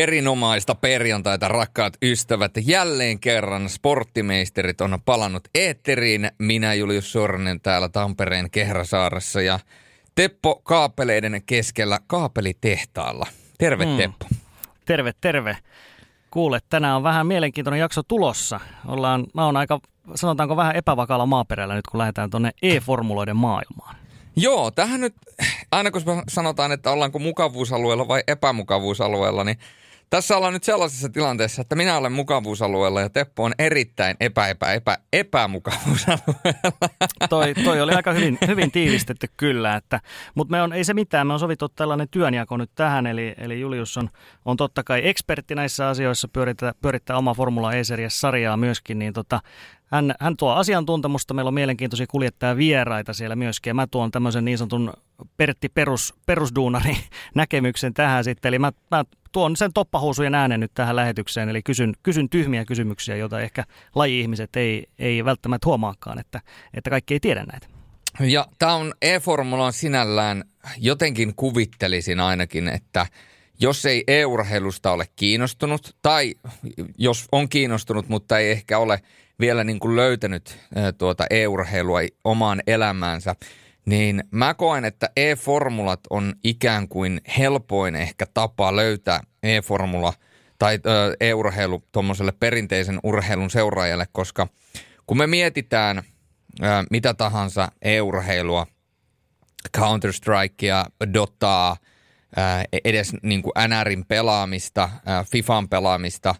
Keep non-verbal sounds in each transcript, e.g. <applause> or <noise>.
Erinomaista perjantaita, rakkaat ystävät. Jälleen kerran sporttimeisterit on palannut eetteriin. Minä Julius Sornen täällä Tampereen Kehrasaaressa ja Teppo Kaapeleiden keskellä Kaapelitehtaalla. Terve mm. Teppo. Terve, terve. Kuule, tänään on vähän mielenkiintoinen jakso tulossa. Ollaan, mä oon aika, sanotaanko vähän epävakaalla maaperällä nyt, kun lähdetään tuonne e-formuloiden maailmaan. Joo, tähän nyt, aina kun sanotaan, että ollaanko mukavuusalueella vai epämukavuusalueella, niin tässä ollaan nyt sellaisessa tilanteessa, että minä olen mukavuusalueella ja Teppo on erittäin epä, epä, epä, epämukavuusalueella. Toi, toi oli aika hyvin, hyvin tiivistetty kyllä, että, mutta me on, ei se mitään, me on sovittu tällainen työnjako nyt tähän, eli, eli Julius on, on totta kai ekspertti näissä asioissa, pyörittää, pyörittää oma Formula E-sarjaa myöskin, niin tota, hän, hän tuo asiantuntemusta, meillä on mielenkiintoisia kuljettaja vieraita siellä myöskin, ja mä tuon tämmöisen niin sanotun Pertti perus, perusduunari <laughs> näkemyksen tähän sitten, eli mä, mä tuon sen toppahuusujen äänen nyt tähän lähetykseen, eli kysyn, kysyn tyhmiä kysymyksiä, joita ehkä laji-ihmiset ei, ei välttämättä huomaakaan, että, että kaikki ei tiedä näitä. Ja tämä on e-formulan sinällään, jotenkin kuvittelisin ainakin, että jos ei e-urheilusta ole kiinnostunut, tai jos on kiinnostunut, mutta ei ehkä ole vielä niin kuin löytänyt tuota e-urheilua omaan elämäänsä, niin mä koen, että e-formulat on ikään kuin helpoin ehkä tapa löytää e-formula tai e-urheilu tuommoiselle perinteisen urheilun seuraajalle, koska kun me mietitään mitä tahansa e-urheilua, Counter-Strikea, Dotaa, ö, edes niin kuin NRin pelaamista, FIFAn pelaamista,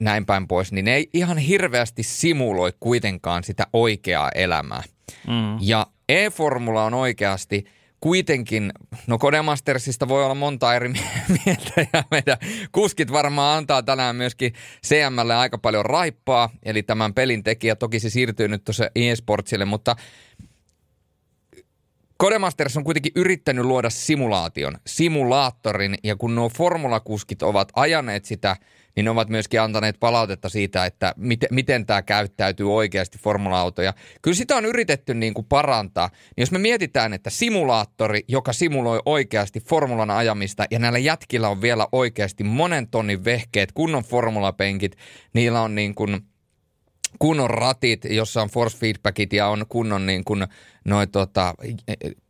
näin päin pois, niin ne ei ihan hirveästi simuloi kuitenkaan sitä oikeaa elämää. Mm. Ja E-formula on oikeasti kuitenkin, no Codemastersista voi olla monta eri <laughs> mieltä ja meidän kuskit varmaan antaa tänään myöskin CMlle aika paljon raippaa, eli tämän pelin tekijä, toki se siirtyy nyt tuossa eSportsille, mutta Codemasters on kuitenkin yrittänyt luoda simulaation, simulaattorin, ja kun nuo formulakuskit ovat ajaneet sitä – niin ovat myöskin antaneet palautetta siitä, että miten, miten tämä käyttäytyy oikeasti formula-autoja. Kyllä sitä on yritetty niin kuin parantaa. Niin jos me mietitään, että simulaattori, joka simuloi oikeasti formulan ajamista, ja näillä jätkillä on vielä oikeasti monen tonnin vehkeet, kunnon formulapenkit, niillä on niin kuin kunnon ratit, jossa on force feedbackit ja on kunnon niin kuin noin tota,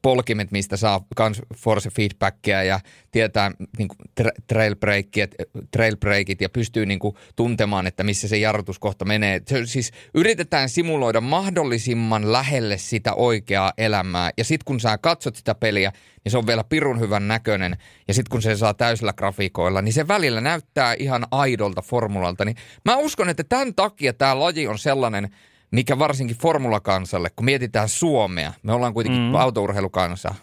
polkimet, mistä saa kans force feedbackia ja tietää niin kuin trail, breakit, trail breakit ja pystyy niin kuin tuntemaan, että missä se jarrutuskohta menee. Se, siis yritetään simuloida mahdollisimman lähelle sitä oikeaa elämää ja sitten kun sä katsot sitä peliä, niin se on vielä pirun hyvän näköinen ja sitten kun se saa täysillä grafiikoilla, niin se välillä näyttää ihan aidolta formulalta. Niin mä uskon, että tämän takia tämä laji on sellainen, mikä varsinkin formulakansalle, kun mietitään Suomea, me ollaan kuitenkin mm. autourheilukansa.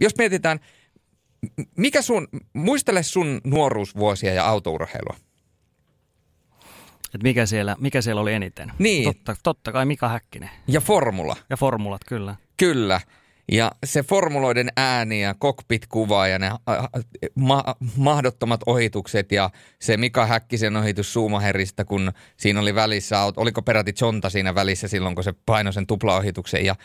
Jos mietitään, mikä sun, muistele sun nuoruusvuosia ja autourheilua. Et mikä, siellä, mikä siellä oli eniten? Niin. Totta, totta kai Mika Häkkinen. Ja formula. Ja formulat, kyllä. Kyllä. Ja se formuloiden ääni ja cockpit-kuva ja ne ma- mahdottomat ohitukset ja se Mika Häkkisen ohitus Suumaherista, kun siinä oli välissä, oliko peräti Jonta siinä välissä silloin, kun se painoi sen tuplaohituksen ja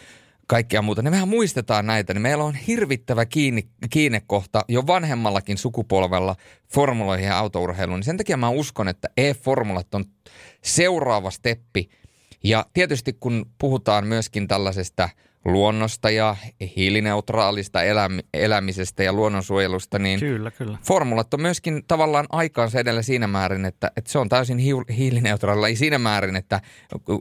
kaikkea muuta. Ne vähän muistetaan näitä, niin meillä on hirvittävä kiinni, kiinnekohta jo vanhemmallakin sukupolvella formuloihin ja autourheiluun. Niin sen takia mä uskon, että e-formulat on seuraava steppi. Ja tietysti kun puhutaan myöskin tällaisesta – luonnosta ja hiilineutraalista eläm- elämisestä ja luonnonsuojelusta, niin kyllä, kyllä. formulat on myöskin tavallaan aikaansa edellä siinä määrin, että, että se on täysin hi- hiilineutraalilla. Ei siinä määrin, että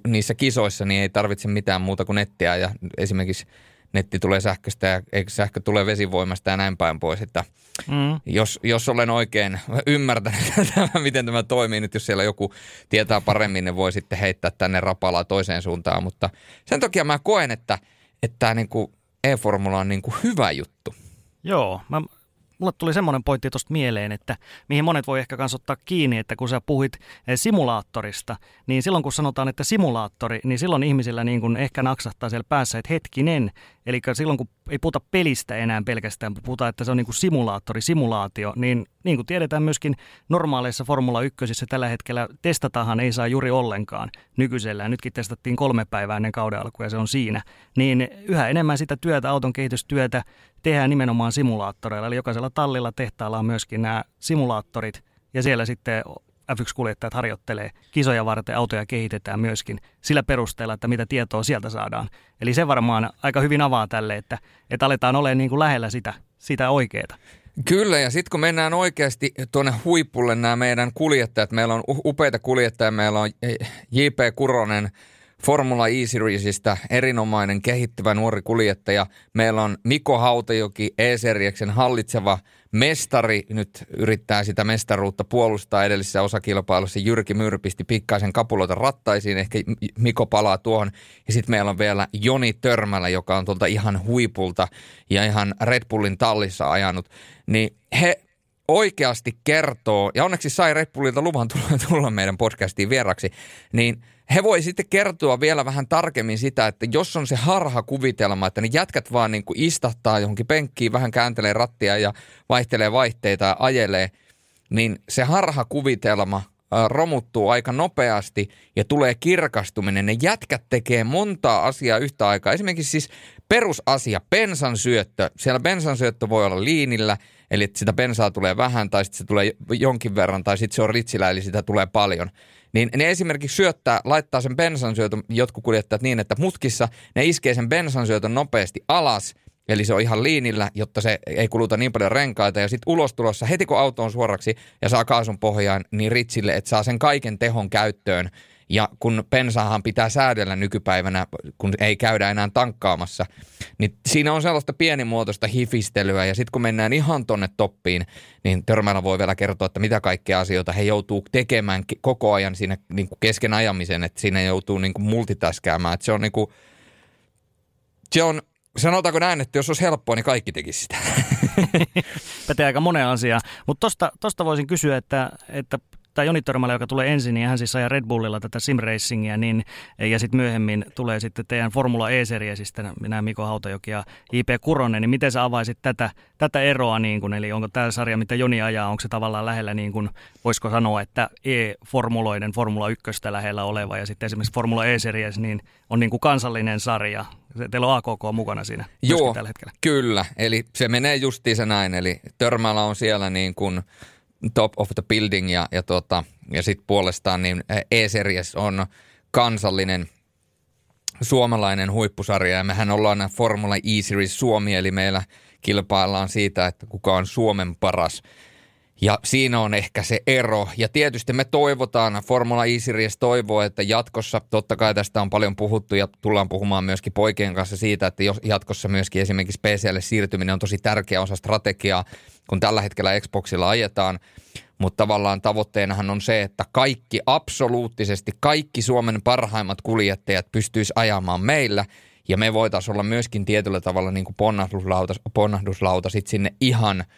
niissä kisoissa niin ei tarvitse mitään muuta kuin nettiä ja esimerkiksi netti tulee sähköstä ja sähkö tulee vesivoimasta ja näin päin pois. Että mm. jos, jos olen oikein ymmärtänyt <laughs> tämä, miten tämä toimii nyt, jos siellä joku tietää paremmin, ne voi sitten heittää tänne rapalaa toiseen suuntaan. Mutta sen takia mä koen, että – että tämä niin e-formula on niin kuin hyvä juttu. Joo, mä mulle tuli semmoinen pointti tuosta mieleen, että mihin monet voi ehkä kanssa ottaa kiinni, että kun sä puhuit eh, simulaattorista, niin silloin kun sanotaan, että simulaattori, niin silloin ihmisillä niin kuin ehkä naksahtaa siellä päässä, että hetkinen, eli silloin kun ei puhuta pelistä enää pelkästään, puhutaan, että se on niin kuin simulaattori, simulaatio, niin niin kuin tiedetään myöskin normaaleissa Formula 1 tällä hetkellä testatahan ei saa juuri ollenkaan nykyisellään. Nytkin testattiin kolme päivää ennen kauden alkua ja se on siinä. Niin yhä enemmän sitä työtä, auton kehitystyötä tehdään nimenomaan simulaattoreilla. Eli jokaisella tallilla tehtaalla on myöskin nämä simulaattorit ja siellä sitten F1-kuljettajat harjoittelee kisoja varten, autoja kehitetään myöskin sillä perusteella, että mitä tietoa sieltä saadaan. Eli se varmaan aika hyvin avaa tälle, että, että aletaan olemaan niin kuin lähellä sitä, sitä oikeaa. Kyllä, ja sitten kun mennään oikeasti tuonne huipulle nämä meidän kuljettajat, meillä on upeita kuljettajia, meillä on J.P. Kuronen, Formula E-Seriesistä erinomainen kehittyvä nuori kuljettaja. Meillä on Miko Hautajoki, E-Serieksen hallitseva mestari. Nyt yrittää sitä mestaruutta puolustaa edellisessä osakilpailussa. Jyrki Myyrä pisti pikkaisen kapuloita rattaisiin. Ehkä Miko palaa tuohon. Ja sitten meillä on vielä Joni Törmälä, joka on tuolta ihan huipulta ja ihan Red Bullin tallissa ajanut. Niin he oikeasti kertoo, ja onneksi sai Red Bullilta luvan tulla, tulla meidän podcastiin vieraksi, niin he voi sitten kertoa vielä vähän tarkemmin sitä, että jos on se harha kuvitelma, että ne jätkät vaan niin kuin istahtaa johonkin penkkiin, vähän kääntelee rattia ja vaihtelee vaihteita ja ajelee, niin se harha kuvitelma romuttuu aika nopeasti ja tulee kirkastuminen. Ne jätkät tekee montaa asiaa yhtä aikaa. Esimerkiksi siis perusasia, bensan syöttö. Siellä bensan syöttö voi olla liinillä, eli sitä bensaa tulee vähän tai sitten se tulee jonkin verran tai sitten se on ritsillä, eli sitä tulee paljon. Niin ne esimerkiksi syöttää, laittaa sen bensansyötön jotkut kuljettajat niin, että mutkissa ne iskee sen bensansyötön nopeasti alas, Eli se on ihan liinillä, jotta se ei kuluta niin paljon renkaita. Ja sitten ulostulossa heti kun auto on suoraksi ja saa kaasun pohjaan, niin ritsille, että saa sen kaiken tehon käyttöön. Ja kun pensaahan pitää säädellä nykypäivänä, kun ei käydä enää tankkaamassa, niin siinä on sellaista pienimuotoista hifistelyä. Ja sitten kun mennään ihan tonne toppiin, niin Törmällä voi vielä kertoa, että mitä kaikkea asioita he joutuu tekemään koko ajan siinä niin kuin kesken ajamisen, että siinä joutuu niin kuin multitaskäämään. Että se on niin kuin, se on, sanotaanko näin, että jos olisi helppoa, niin kaikki tekisi sitä. <laughs> Pätee aika monen asiaan. Mutta tosta, tosta voisin kysyä, että, että tai Joni Törmälä, joka tulee ensin, niin hän siis ajaa Red Bullilla tätä simracingia, niin, ja sitten myöhemmin tulee sitten teidän Formula E-seriesistä, minä Miko Hautajoki ja J.P. Kuronen, niin miten sä avaisit tätä, tätä eroa, niin kun, eli onko tämä sarja, mitä Joni ajaa, onko se tavallaan lähellä, niin kun, voisiko sanoa, että E-formuloiden Formula 1 lähellä oleva, ja sitten esimerkiksi Formula E-series, niin on niin kuin kansallinen sarja, Teillä on AKK mukana siinä Joo, tällä hetkellä. kyllä. Eli se menee justiinsa näin. Eli Törmällä on siellä niin kuin top of the building ja, ja, tota, ja sitten puolestaan niin E-Series on kansallinen suomalainen huippusarja ja mehän ollaan Formula E-Series Suomi, eli meillä kilpaillaan siitä, että kuka on Suomen paras – ja siinä on ehkä se ero. Ja tietysti me toivotaan, Formula E-Series toivoo, että jatkossa, totta kai tästä on paljon puhuttu ja tullaan puhumaan myöskin poikien kanssa siitä, että jos jatkossa myöskin esimerkiksi PClle siirtyminen on tosi tärkeä osa strategiaa, kun tällä hetkellä Xboxilla ajetaan. Mutta tavallaan tavoitteenahan on se, että kaikki, absoluuttisesti kaikki Suomen parhaimmat kuljettajat pystyisi ajamaan meillä – ja me voitaisiin olla myöskin tietyllä tavalla niin kuin ponnahduslauta, ponnahduslauta sit sinne ihan –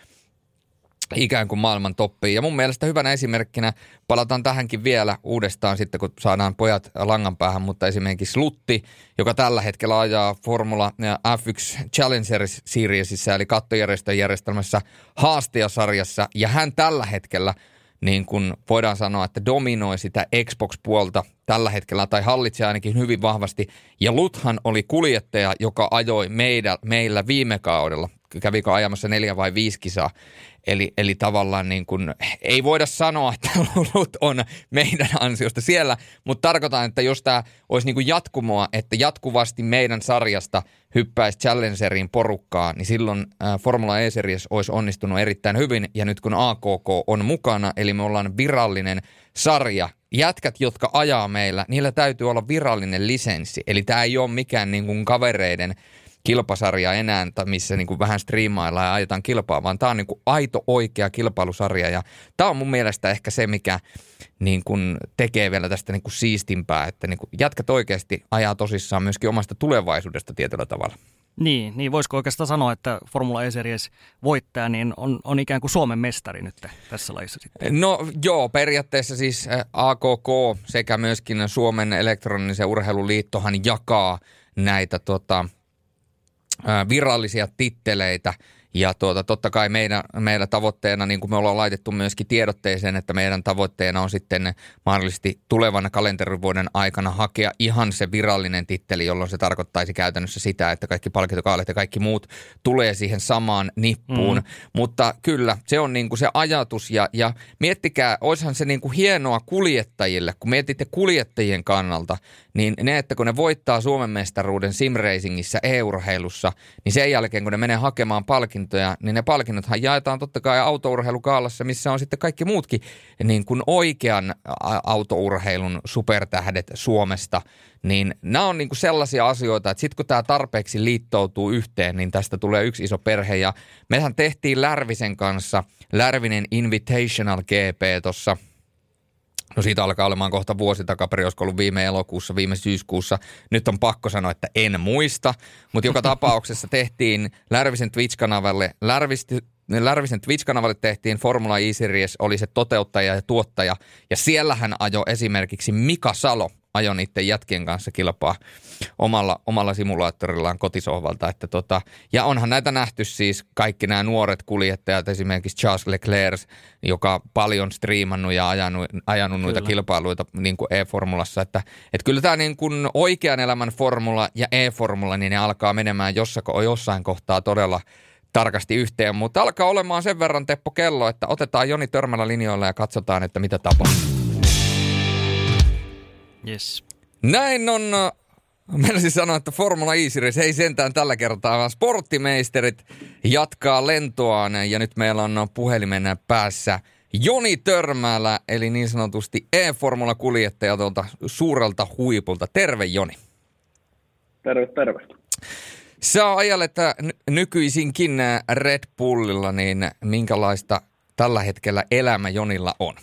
ikään kuin maailman toppiin. Ja mun mielestä hyvänä esimerkkinä, palataan tähänkin vielä uudestaan sitten, kun saadaan pojat langan päähän, mutta esimerkiksi Lutti, joka tällä hetkellä ajaa Formula F1 Challenger Seriesissä, eli kattojärjestön järjestelmässä haastajasarjassa, ja hän tällä hetkellä niin kuin voidaan sanoa, että dominoi sitä Xbox-puolta tällä hetkellä, tai hallitsee ainakin hyvin vahvasti. Ja Luthan oli kuljettaja, joka ajoi meidän, meillä viime kaudella, kävikö ajamassa neljä vai viisi kisaa. Eli, eli tavallaan niin kuin, ei voida sanoa, että <laughs> lulut on meidän ansiosta siellä, mutta tarkoitan, että jos tämä olisi niin kuin jatkumoa, että jatkuvasti meidän sarjasta hyppäisi Challengeriin porukkaa, niin silloin Formula E-series olisi onnistunut erittäin hyvin. Ja nyt kun AKK on mukana, eli me ollaan virallinen sarja, jätkät, jotka ajaa meillä, niillä täytyy olla virallinen lisenssi. Eli tämä ei ole mikään niin kuin kavereiden – kilpasarja enää, missä niin kuin vähän striimaillaan ja ajetaan kilpaa, vaan tämä on niin kuin aito oikea kilpailusarja ja tämä on mun mielestä ehkä se, mikä niin kuin tekee vielä tästä niin kuin siistimpää, että niin kuin jatkat oikeasti ajaa tosissaan myöskin omasta tulevaisuudesta tietyllä tavalla. Niin, niin voisiko oikeastaan sanoa, että Formula E-series voittaja niin on, on ikään kuin Suomen mestari nyt tässä lajissa sitten? No joo, periaatteessa siis AKK sekä myöskin Suomen elektronisen urheiluliittohan jakaa näitä tota, virallisia titteleitä Ja tuota, totta kai meidän, meillä tavoitteena, niin kuin me ollaan laitettu myöskin tiedotteeseen, että meidän tavoitteena on sitten mahdollisesti tulevan kalenterivuoden aikana hakea ihan se virallinen titteli, jolloin se tarkoittaisi käytännössä sitä, että kaikki palkintokaalet ja kaikki muut tulee siihen samaan nippuun. Mm. Mutta kyllä, se on niin kuin se ajatus ja, ja miettikää, olisihan se niin kuin hienoa kuljettajille, kun mietitte kuljettajien kannalta, niin ne, että kun ne voittaa Suomen mestaruuden simracingissä e-urheilussa, niin sen jälkeen kun ne menee hakemaan palkintoja, niin ne palkinnothan jaetaan totta kai autourheilukaalassa, missä on sitten kaikki muutkin niin kuin oikean autourheilun supertähdet Suomesta. Niin nämä on niin kuin sellaisia asioita, että sitten kun tämä tarpeeksi liittoutuu yhteen, niin tästä tulee yksi iso perhe. Ja mehän tehtiin Lärvisen kanssa Lärvinen Invitational GP tuossa – No siitä alkaa olemaan kohta vuosi takaperi, olisiko ollut viime elokuussa, viime syyskuussa. Nyt on pakko sanoa, että en muista, mutta joka tapauksessa tehtiin Lärvisen Twitch-kanavalle, Lärvisti, Lärvisen Twitch-kanavalle tehtiin Formula E-Series, oli se toteuttaja ja tuottaja. Ja siellähän ajo esimerkiksi Mika Salo, ajon niiden jätkien kanssa kilpaa omalla, omalla simulaattorillaan kotisohvalta. Että tota, ja onhan näitä nähty siis kaikki nämä nuoret kuljettajat, esimerkiksi Charles Leclerc, joka paljon striimannut ja ajanut, ajanut noita kilpailuita niin kuin E-formulassa. Että, että kyllä tämä niin kuin oikean elämän formula ja E-formula, niin ne alkaa menemään jossain, jossain kohtaa todella tarkasti yhteen, mutta alkaa olemaan sen verran Teppo kello, että otetaan Joni Törmälä linjoilla ja katsotaan, että mitä tapahtuu. Yes. Näin on Meinasin sanoa, että Formula e Series ei sentään tällä kertaa, vaan sporttimeisterit jatkaa lentoaan ja nyt meillä on puhelimen päässä Joni Törmälä, eli niin sanotusti E-Formula-kuljettaja tuolta suurelta huipulta. Terve Joni. Terve, terve. Sä ajalet nykyisinkin Red Bullilla, niin minkälaista tällä hetkellä elämä Jonilla on?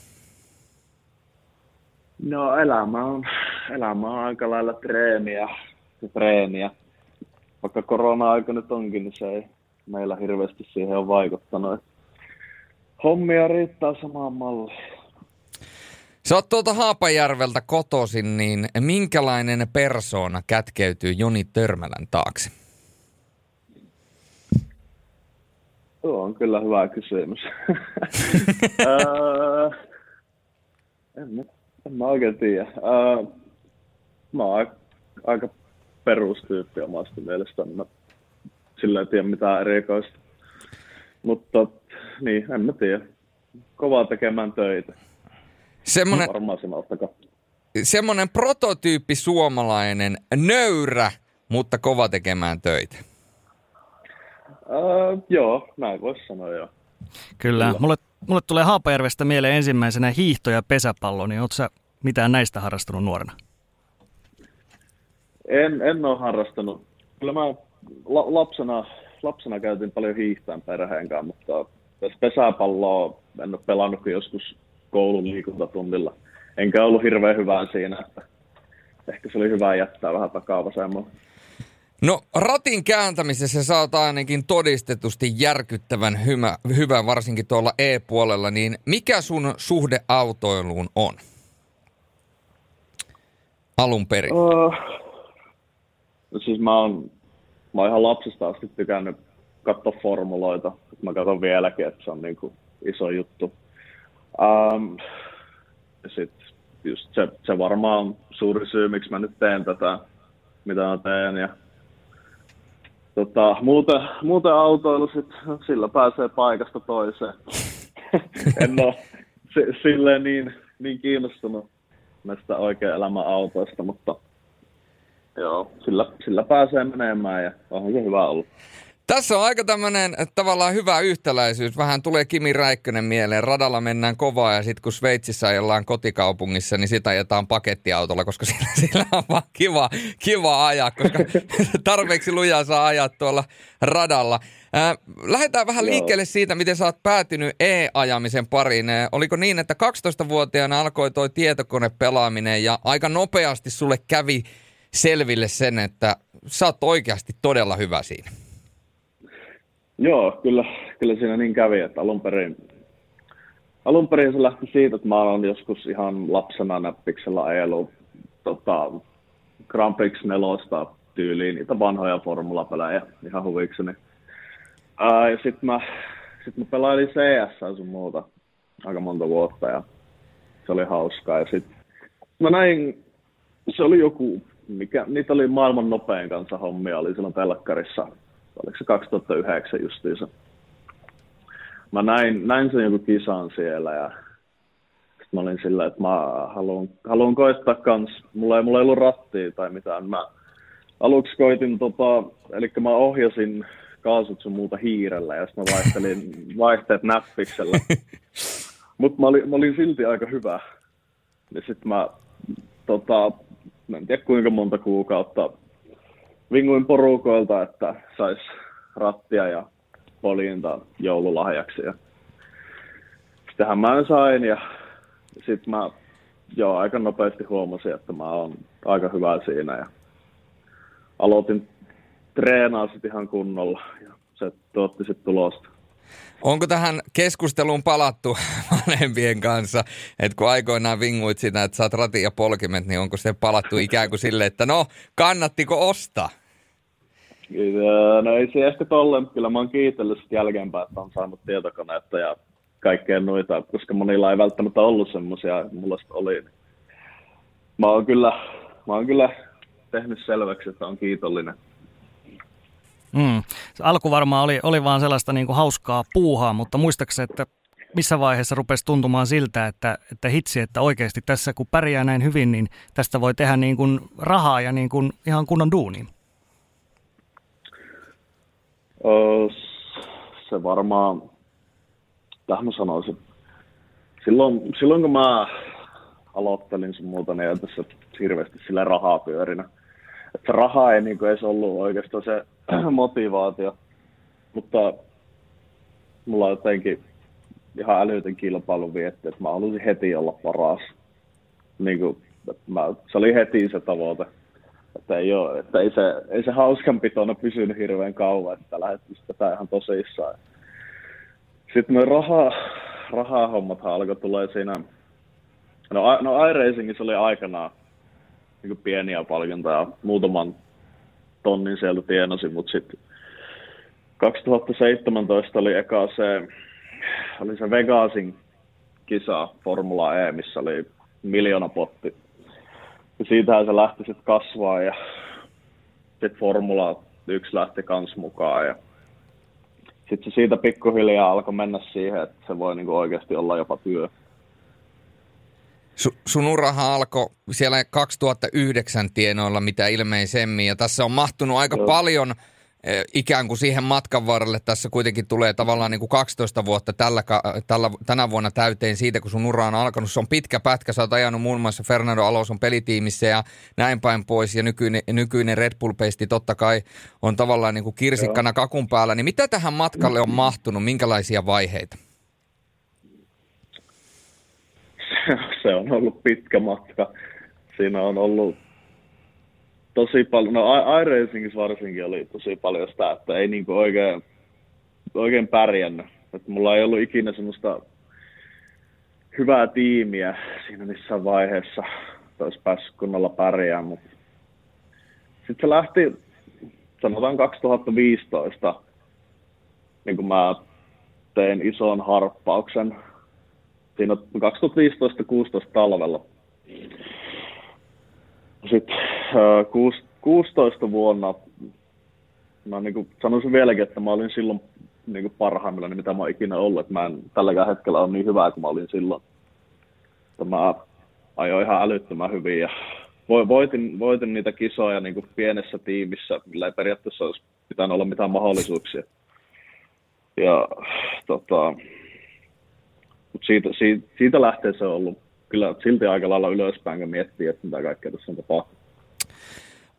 No elämä on, elämä on aika lailla treeniä, treeniä. Vaikka korona-aika nyt onkin, niin se ei meillä hirveästi siihen on vaikuttanut. Hommia riittää samaan malliin. Sä oot tuolta Haapajärveltä kotoisin, niin minkälainen persoona kätkeytyy Joni Törmälän taakse? Tuo on kyllä hyvä kysymys. <laughs> öö, en en mä oikein tiedä. Uh, mä oon aika, perustyyppi omasta mielestä. Mä sillä ei tiedä mitään erikoista. Mutta niin, en mä tiedä. Kovaa tekemään töitä. Semmoinen, semmoinen prototyyppi suomalainen, nöyrä, mutta kova tekemään töitä. Uh, joo, näin voisi sanoa joo. Kyllä. Kyllä. Mulle, mulle tulee Haapajärvestä mieleen ensimmäisenä hiihto ja pesäpallo, niin ootko sä mitään näistä harrastunut nuorena? En, en ole harrastanut. Kyllä mä la, lapsena, lapsena käytin paljon hiihtään perheen kanssa, mutta pesäpalloa en ole pelannut kuin joskus koulun liikuntatunnilla. Enkä ollut hirveän hyvää siinä, että ehkä se oli hyvä jättää vähän takaa vasemmalle. No ratin kääntämisessä sä oot ainakin todistetusti järkyttävän hyvä, hyvä varsinkin tuolla E-puolella, niin mikä sun suhde autoiluun on? Alun perin. Uh, no siis mä oon, mä oon ihan lapsesta asti tykännyt katsoa formuloita. Mä katson vieläkin, että se on niinku iso juttu. Um, sit just se, se varmaan on suuri syy, miksi mä nyt teen tätä, mitä mä teen. Ja tota, muuten, muuten autoilu sit, sillä pääsee paikasta toiseen. <laughs> en ole silleen niin, niin kiinnostunut näistä oikean elämän autoista, mutta joo, sillä, sillä pääsee menemään ja onhan se hyvä ollut. Tässä on aika tämmöinen tavallaan hyvä yhtäläisyys. Vähän tulee Kimi Räikkönen mieleen. Radalla mennään kovaa ja sitten kun Sveitsissä ajellaan kotikaupungissa, niin sitä ajetaan pakettiautolla, koska <laughs> sillä, sillä on vaan kiva, kiva ajaa, koska <laughs> tarpeeksi lujaa saa ajaa tuolla radalla. Äh, lähdetään vähän liikkeelle siitä, miten sä oot päätynyt e-ajamisen pariin. Äh, oliko niin, että 12-vuotiaana alkoi toi tietokonepelaaminen ja aika nopeasti sulle kävi selville sen, että sä oot oikeasti todella hyvä siinä? Joo, kyllä, kyllä siinä niin kävi, että alun perin, alun perin se lähti siitä, että mä olen joskus ihan lapsena näppiksellä ajellut tota, Grand Prix 4 tyyliin, niitä vanhoja formulapelejä ihan huvikseni. Ää, ja sitten mä, sit mä pelailin CS sun muuta aika monta vuotta ja se oli hauskaa. Ja sitten mä näin, se oli joku, mikä, niitä oli maailman nopein kanssa hommia, oli silloin telkkarissa, oliko se 2009 justiinsa. Mä näin, näin sen joku kisan siellä ja mä olin sillä, että mä haluan, haluan koittaa kans. Mulla ei, mulla ei ollut rattia tai mitään. Mä aluksi koitin, tota, eli mä ohjasin kaasut sun muuta hiirellä ja sitten mä vaihtelin <laughs> vaihteet näppiksellä. Mutta mä, olin, mä olin silti aika hyvä. Ja sitten mä, tota, mä en tiedä kuinka monta kuukautta vinguin porukoilta, että sais rattia ja poljinta joululahjaksi. Ja sitähän mä sain ja sitten mä joo, aika nopeasti huomasin, että mä oon aika hyvä siinä ja aloitin treenaa sitten ihan kunnolla ja se tuotti sitten tulosta. Onko tähän keskusteluun palattu <laughs> vanhempien kanssa, että kun aikoinaan vinguit sitä, että saat ratin ja polkimet, niin onko se palattu ikään kuin sille, että no, kannattiko ostaa? No ei se ehkä tolleen, kyllä mä oon kiitellyt jälkeenpäin, että on saanut tietokoneetta ja kaikkea noita, koska monilla ei välttämättä ollut semmoisia, mulla oli. Mä oon kyllä, mä oon kyllä tehnyt selväksi, että on kiitollinen. Mm. Se alku varmaan oli, oli vaan sellaista niin kuin hauskaa puuhaa, mutta muistaakseni, että missä vaiheessa rupesi tuntumaan siltä, että, että hitsi, että oikeasti tässä kun pärjää näin hyvin, niin tästä voi tehdä niin kuin rahaa ja niin kuin ihan kunnon duunin? se varmaan, tähän mä sanoisin, silloin, silloin kun mä aloittelin sun muuta, niin ei tässä hirveästi sille rahaa pyörinä. Että raha ei niin edes ollut oikeastaan se <clears throat> motivaatio, mutta mulla on jotenkin ihan älytön kilpailu vietti, että mä halusin heti olla paras. Niin kuin, mä, se oli heti se tavoite. Että ei, ole, että ei, se, ei se hauskanpitona pysynyt hirveän kauan, että lähdettiin tätä ihan tosissaan. Sitten me raha, rahahommathan alkoi tulee siinä, no, no iRacingissa oli aikanaan niin pieniä palkintoja, muutaman tonnin sieltä tienasin, mutta sitten 2017 oli eka se, oli se Vegasin kisa Formula E, missä oli miljoona potti. Ja siitähän se lähti sitten kasvaa ja sitten Formula 1 lähti kans mukaan ja sitten se siitä pikkuhiljaa alkoi mennä siihen, että se voi niinku oikeasti olla jopa työ. Su, sun uraha alkoi siellä 2009 tienoilla mitä ilmeisemmin ja tässä on mahtunut aika Joo. paljon ikään kuin siihen matkan varrelle. Tässä kuitenkin tulee tavallaan niin kuin 12 vuotta tällä, tällä, tänä vuonna täyteen siitä, kun sun ura on alkanut. Se on pitkä pätkä. Sä oot ajanut muun muassa Fernando Alonson pelitiimissä ja näin päin pois. Ja nykyinen, nykyinen Red Bull-pesti totta kai on tavallaan niin kuin kirsikkana Joo. kakun päällä. Niin mitä tähän matkalle on mahtunut? Minkälaisia vaiheita? se on ollut pitkä matka. Siinä on ollut tosi paljon, no iRacingissa varsinkin oli tosi paljon sitä, että ei niinku oikein, oikein pärjännyt. Että mulla ei ollut ikinä semmoista hyvää tiimiä siinä missään vaiheessa, että olisi päässyt kunnolla pärjää, mutta sitten se lähti, sanotaan 2015, niin kun mä tein ison harppauksen siinä 2015-16 talvella. Sitten äh, 16 vuonna, mä niin kuin sanoisin vieläkin, että mä olin silloin niin kuin parhaimmillaan, mitä mä oon ikinä ollut. Että mä en tälläkään hetkellä ole niin hyvä kuin mä olin silloin. Että mä ajoin ihan älyttömän hyvin ja voitin, voitin niitä kisoja niin kuin pienessä tiimissä, millä ei periaatteessa olisi pitänyt olla mitään mahdollisuuksia. Ja tota, mutta siitä, siitä, siitä lähtee se on ollut kyllä silti aika lailla ylöspäin, kun miettii, että mitä kaikkea tässä on tapahtunut.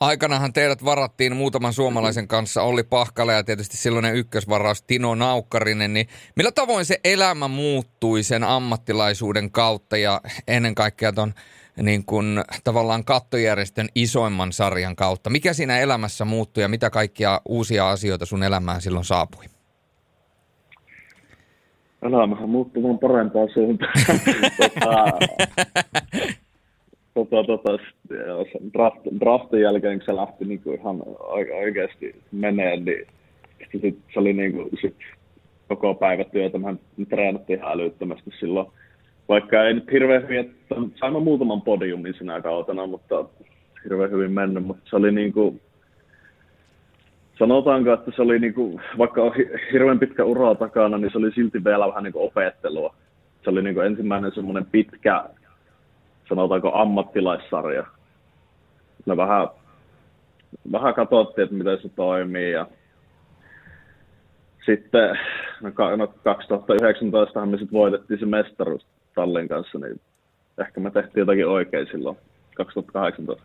Aikanahan teidät varattiin muutaman suomalaisen kanssa, Olli Pahkala ja tietysti silloinen ykkösvaraus Tino Naukkarinen, niin millä tavoin se elämä muuttui sen ammattilaisuuden kautta ja ennen kaikkea ton niin kun, tavallaan kattojärjestön isoimman sarjan kautta? Mikä siinä elämässä muuttui ja mitä kaikkia uusia asioita sun elämään silloin saapui? Elämähän muuttuu vaan parempaan suuntaan. <laughs> tota, tota, tota, draft, draftin jälkeen, kun se lähti niin kuin ihan oikeasti menee, niin Sitten se oli niin kuin, sit koko päivä työtä. Mä treenattiin ihan älyttömästi silloin. Vaikka ei nyt hirveän hyvin, että saimme muutaman podiumin sinä kautena, mutta hirveän hyvin mennyt. Mutta se oli niin kuin, sanotaanko, että se oli niin kuin, vaikka on hirveän pitkä ura takana, niin se oli silti vielä vähän niin kuin opettelua. Se oli niin kuin ensimmäinen semmoinen pitkä, sanotaanko ammattilaissarja. Me vähän, vähän katsottiin, että miten se toimii ja sitten no, 2019 no, me sitten voitettiin se mestaruus Tallin kanssa, niin ehkä me tehtiin jotakin oikein silloin 2018.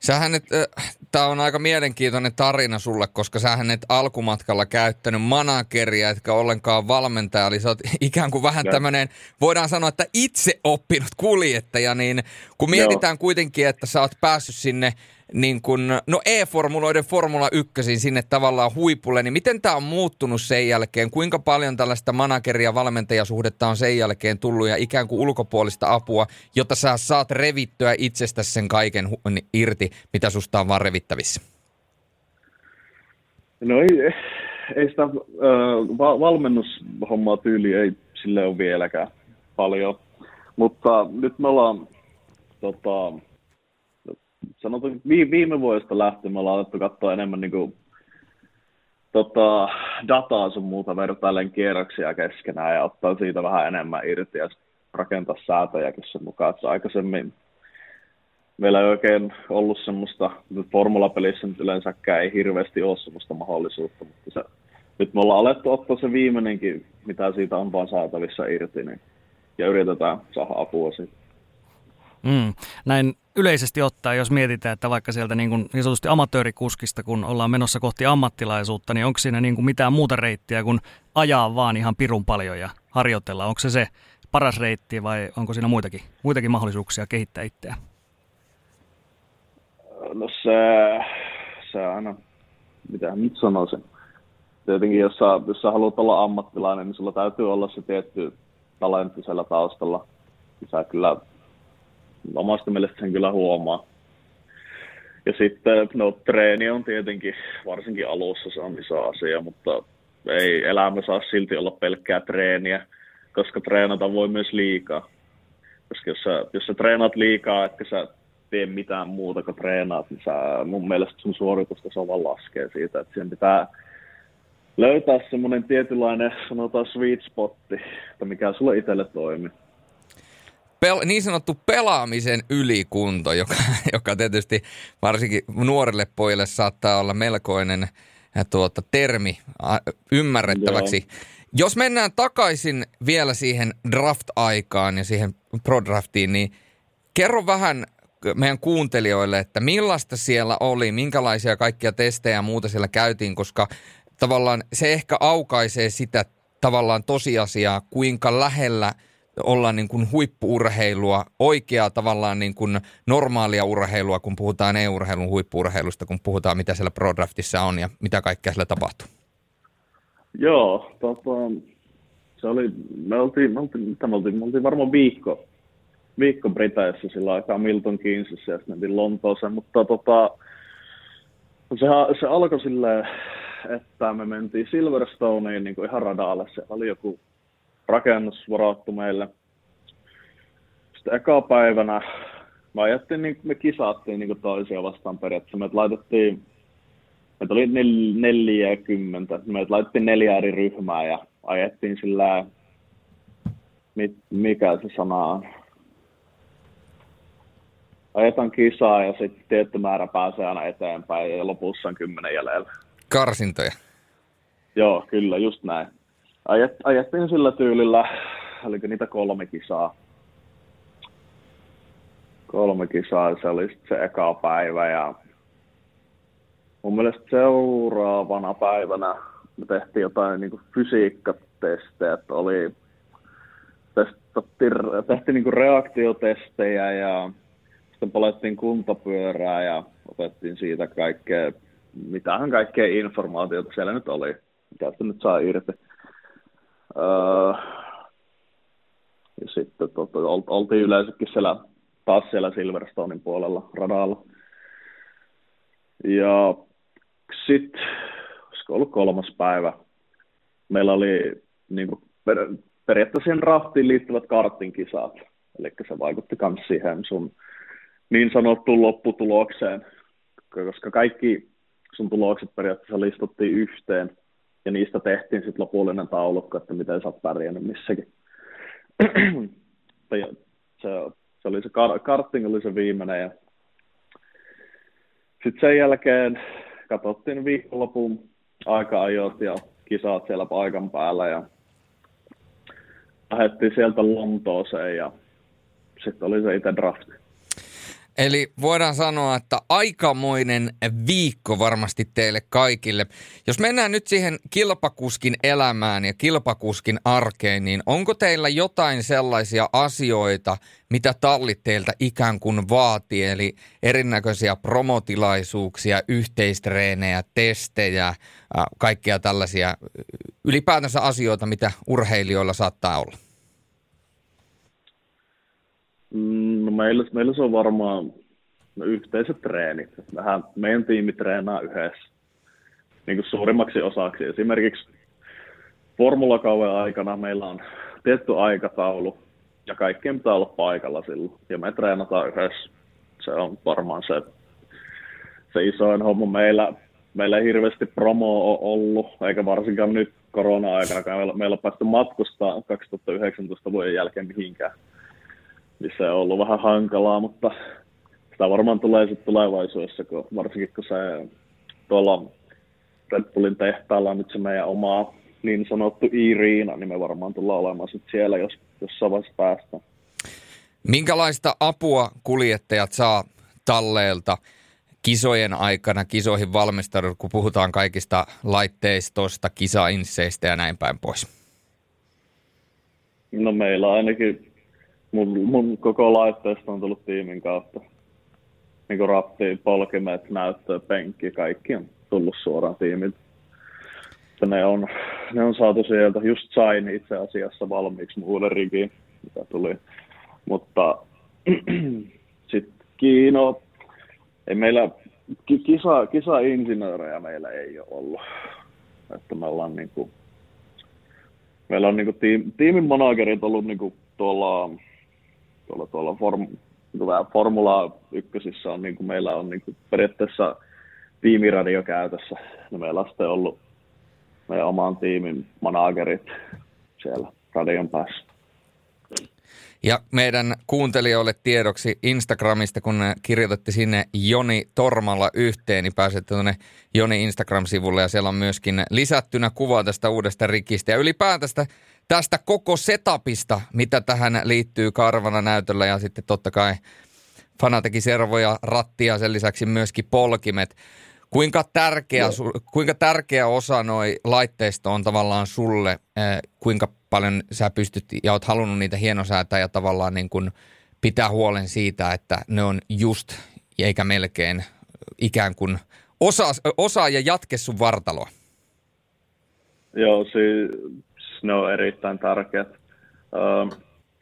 Sähän et, äh, tää on aika mielenkiintoinen tarina sulle, koska sähän et alkumatkalla käyttänyt manageria, etkä ollenkaan valmentaja, eli sä oot <laughs> ikään kuin vähän tämmöinen, voidaan sanoa, että itse oppinut kuljettaja, niin kun mietitään Joo. kuitenkin, että sä oot päässyt sinne niin kun, no E-formuloiden Formula 1 sinne tavallaan huipulle, niin miten tämä on muuttunut sen jälkeen? Kuinka paljon tällaista manageria valmentajasuhdetta on sen jälkeen tullut ja ikään kuin ulkopuolista apua, jotta sä saat revittyä itsestä sen kaiken irti, mitä susta on vaan revittävissä? No ei, ei sitä äh, valmennushommaa tyyli ei sille ole vieläkään paljon, mutta nyt me ollaan tota, sanotaan, viime vuodesta lähtien me ollaan alettu katsoa enemmän niin kuin, tota, dataa sun muuta vertailen kierroksia keskenään ja ottaa siitä vähän enemmän irti ja rakentaa säätöjäkin sen mukaan. Että aikaisemmin meillä ei oikein ollut semmoista, formulapelissä nyt yleensäkään ei hirveästi ole semmoista mahdollisuutta, mutta se, nyt me ollaan alettu ottaa se viimeinenkin, mitä siitä on vaan saatavissa irti, niin, ja yritetään saada apua siitä. Mm. Näin yleisesti ottaen, jos mietitään, että vaikka sieltä niin, kuin niin sanotusti amatöörikuskista, kun ollaan menossa kohti ammattilaisuutta, niin onko siinä niin kuin mitään muuta reittiä kuin ajaa vaan ihan pirun paljon ja harjoitella? Onko se se paras reitti vai onko siinä muitakin, muitakin mahdollisuuksia kehittää itseä? No se, se aina, mitä nyt sanoisin. Tietenkin jos sä, jos sä haluat olla ammattilainen, niin sulla täytyy olla se tietty talentti siellä taustalla. Sä kyllä omasta mielestä sen kyllä huomaa. Ja sitten, no treeni on tietenkin, varsinkin alussa se on iso asia, mutta ei elämä saa silti olla pelkkää treeniä, koska treenata voi myös liikaa. Koska jos sä, jos sä treenaat liikaa, etkä sä tee mitään muuta kuin treenaat, niin sä, mun mielestä sun suoritusta vaan laskee siitä, että siihen pitää löytää semmoinen tietynlainen, sanotaan sweet spotti, että mikä sulle itselle toimii pel- niin sanottu pelaamisen ylikunto, joka, <laughs> joka tietysti varsinkin nuorelle pojille saattaa olla melkoinen äh, tuota, termi ymmärrettäväksi. Joo. Jos mennään takaisin vielä siihen draft-aikaan ja siihen pro-draftiin, niin kerro vähän meidän kuuntelijoille, että millaista siellä oli, minkälaisia kaikkia testejä ja muuta siellä käytiin, koska tavallaan se ehkä aukaisee sitä tavallaan tosiasiaa, kuinka lähellä – olla niin kuin huippuurheilua, oikeaa tavallaan niin kuin normaalia urheilua, kun puhutaan e-urheilun huippuurheilusta, kun puhutaan mitä siellä ProDraftissa on ja mitä kaikkea siellä tapahtuu? Joo, tota, se oli, me oltiin, me oltiin, mitä me oltiin, me oltiin varmaan viikko, viikko Briteissä sillä aikaa Milton Keynesissa ja sitten Lontooseen, mutta tota, se, se alkoi silleen, että me mentiin Silverstoneen niin kuin ihan radalle. Se oli joku rakennus varattu meille. Sitten eka päivänä me ajettiin, niin, me kisaattiin niin toisia vastaan periaatteessa. Me laitettiin, meitä oli nel, 40, me laitettiin neljä eri ryhmää ja ajettiin sillä, mikä se sana on, ajetaan kisaa ja sitten tietty määrä pääsee aina eteenpäin ja lopussa on kymmenen jäljellä. Karsintoja. Joo, kyllä, just näin ajet, ajettiin sillä tyylillä, oliko niitä kolme kisaa. Kolme kisaa, se oli se eka päivä ja mun mielestä seuraavana päivänä me tehtiin jotain niin fysiikkatestejä, että oli testattiin, tehtiin niin reaktiotestejä ja sitten palettiin kuntopyörää ja otettiin siitä kaikkea, mitähän kaikkea informaatiota siellä nyt oli, mitä nyt saa irti. Öö, ja sitten tota, oltiin yleensäkin siellä, taas siellä Silverstonein puolella radalla. Ja sitten olisiko ollut kolmas päivä. Meillä oli niin kuin, per, periaatteessa siihen raftiin liittyvät karttinkisat, eli se vaikutti myös siihen sun niin sanottuun lopputulokseen, koska kaikki sun tulokset periaatteessa listuttiin yhteen, ja niistä tehtiin sitten lopullinen taulukko, että miten sä oot pärjännyt missäkin. se, se, oli se kar- karting oli se viimeinen, ja sitten sen jälkeen katsottiin viikonlopun aika-ajot ja kisat siellä paikan päällä, ja lähdettiin sieltä Lontooseen, ja sitten oli se itse drafti. Eli voidaan sanoa, että aikamoinen viikko varmasti teille kaikille. Jos mennään nyt siihen kilpakuskin elämään ja kilpakuskin arkeen, niin onko teillä jotain sellaisia asioita, mitä tallit teiltä ikään kuin vaatii? Eli erinäköisiä promotilaisuuksia, yhteistreenejä, testejä, kaikkia tällaisia ylipäätänsä asioita, mitä urheilijoilla saattaa olla? Mm, no meillä, meillä se on varmaan no, yhteiset treenit. Vähän meidän tiimi treenaa yhdessä niin kuin suurimmaksi osaksi. Esimerkiksi formulakauden aikana meillä on tietty aikataulu ja kaikkien pitää olla paikalla silloin. Ja me treenataan yhdessä. Se on varmaan se, se isoin homma meillä. Meillä ei hirveästi promo ole ollut, eikä varsinkaan nyt korona-aikana, meillä, meillä on päästy matkustaa 2019 vuoden jälkeen mihinkään niin se on ollut vähän hankalaa, mutta sitä varmaan tulee sitten tulevaisuudessa, kun, varsinkin kun se tuolla Red Bullin tehtaalla on nyt se meidän oma niin sanottu Iriina, niin me varmaan tullaan olemaan sitten siellä, jos jossain vaiheessa päästään. Minkälaista apua kuljettajat saa talleelta kisojen aikana, kisoihin valmistelut, kun puhutaan kaikista laitteistosta, kisainsseistä ja näin päin pois? No meillä ainakin mun, mun koko laitteisto on tullut tiimin kautta. Niin kuin ratti, polkimet, näyttö, penkki, kaikki on tullut suoraan tiimin. Ne on, ne on saatu sieltä, just sain itse asiassa valmiiksi muulle rigiin, mitä tuli. Mutta <clears throat> sitten Kiino, ei meillä, kisa, kisa-insinöörejä meillä ei ole ollut. Että me ollaan niinku, meillä on niinku tiim, tiimin managerit ollut niinku tuolla tuolla, tuolla form, Formula 1 on, niin kuin meillä on niin kuin periaatteessa tiimiradio käytössä. No meillä on sitten ollut meidän oman tiimin managerit siellä radion päässä. Ja meidän kuuntelijoille tiedoksi Instagramista, kun kirjoitatte sinne Joni Tormalla yhteen, niin pääsette tuonne Joni Instagram-sivulle ja siellä on myöskin lisättynä kuva tästä uudesta rikistä. Ja ylipäätästä tästä koko setupista, mitä tähän liittyy karvana näytöllä ja sitten totta kai Fanatekin servoja, rattia, sen lisäksi myöskin polkimet. Kuinka tärkeä, no. kuinka tärkeä osa noi laitteisto on tavallaan sulle, eh, kuinka paljon sä pystyt ja oot halunnut niitä hienosäätää ja tavallaan niin kuin pitää huolen siitä, että ne on just eikä melkein ikään kuin osa, osa ja jatke sun vartaloa? Joo, siis ne on erittäin tärkeät.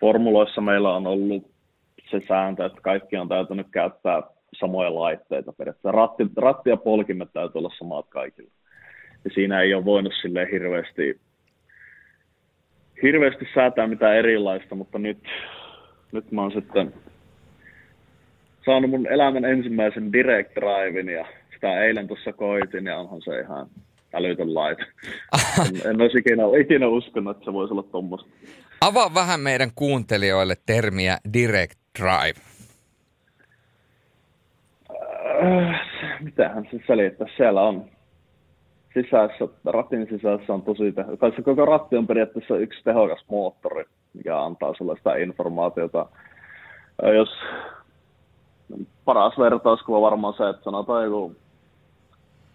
Formuloissa meillä on ollut se sääntö, että kaikki on täytynyt käyttää samoja laitteita periaatteessa. Ratti, ratti ja polkimet täytyy olla samat kaikille. Ja siinä ei ole voinut sille hirveästi, hirveästi säätää mitään erilaista, mutta nyt, nyt mä oon sitten saanut mun elämän ensimmäisen direct driven ja sitä eilen tuossa koitin ja onhan se ihan älytön laite. en, en olisi ikinä, ikinä uskonut, että se voisi olla tuommoista. Avaa vähän meidän kuuntelijoille termiä direct drive. Äh, mitähän se selittää? Siellä on sisässä, ratin sisässä on tosi tehokas. Tai se koko ratti on periaatteessa yksi tehokas moottori, mikä antaa sulle sitä informaatiota. Äh, jos paras vertauskuva varmaan se, että sanotaan joku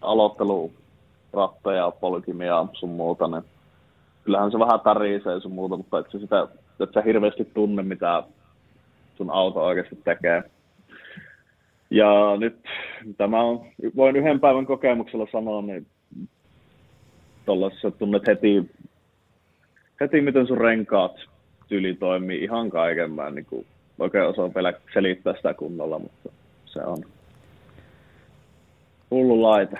aloittelu ratteja, polkimia sun muuta, niin kyllähän se vähän tärisee sun muuta, mutta et sä, sitä, et sä hirveästi tunne, mitä sun auto oikeasti tekee. Ja nyt tämä on, voin yhden päivän kokemuksella sanoa, niin tuollaisessa tunnet heti, heti miten sun renkaat tyli toimii ihan kaiken. Mä en niin oikein osaa vielä selittää sitä kunnolla, mutta se on hullu laite.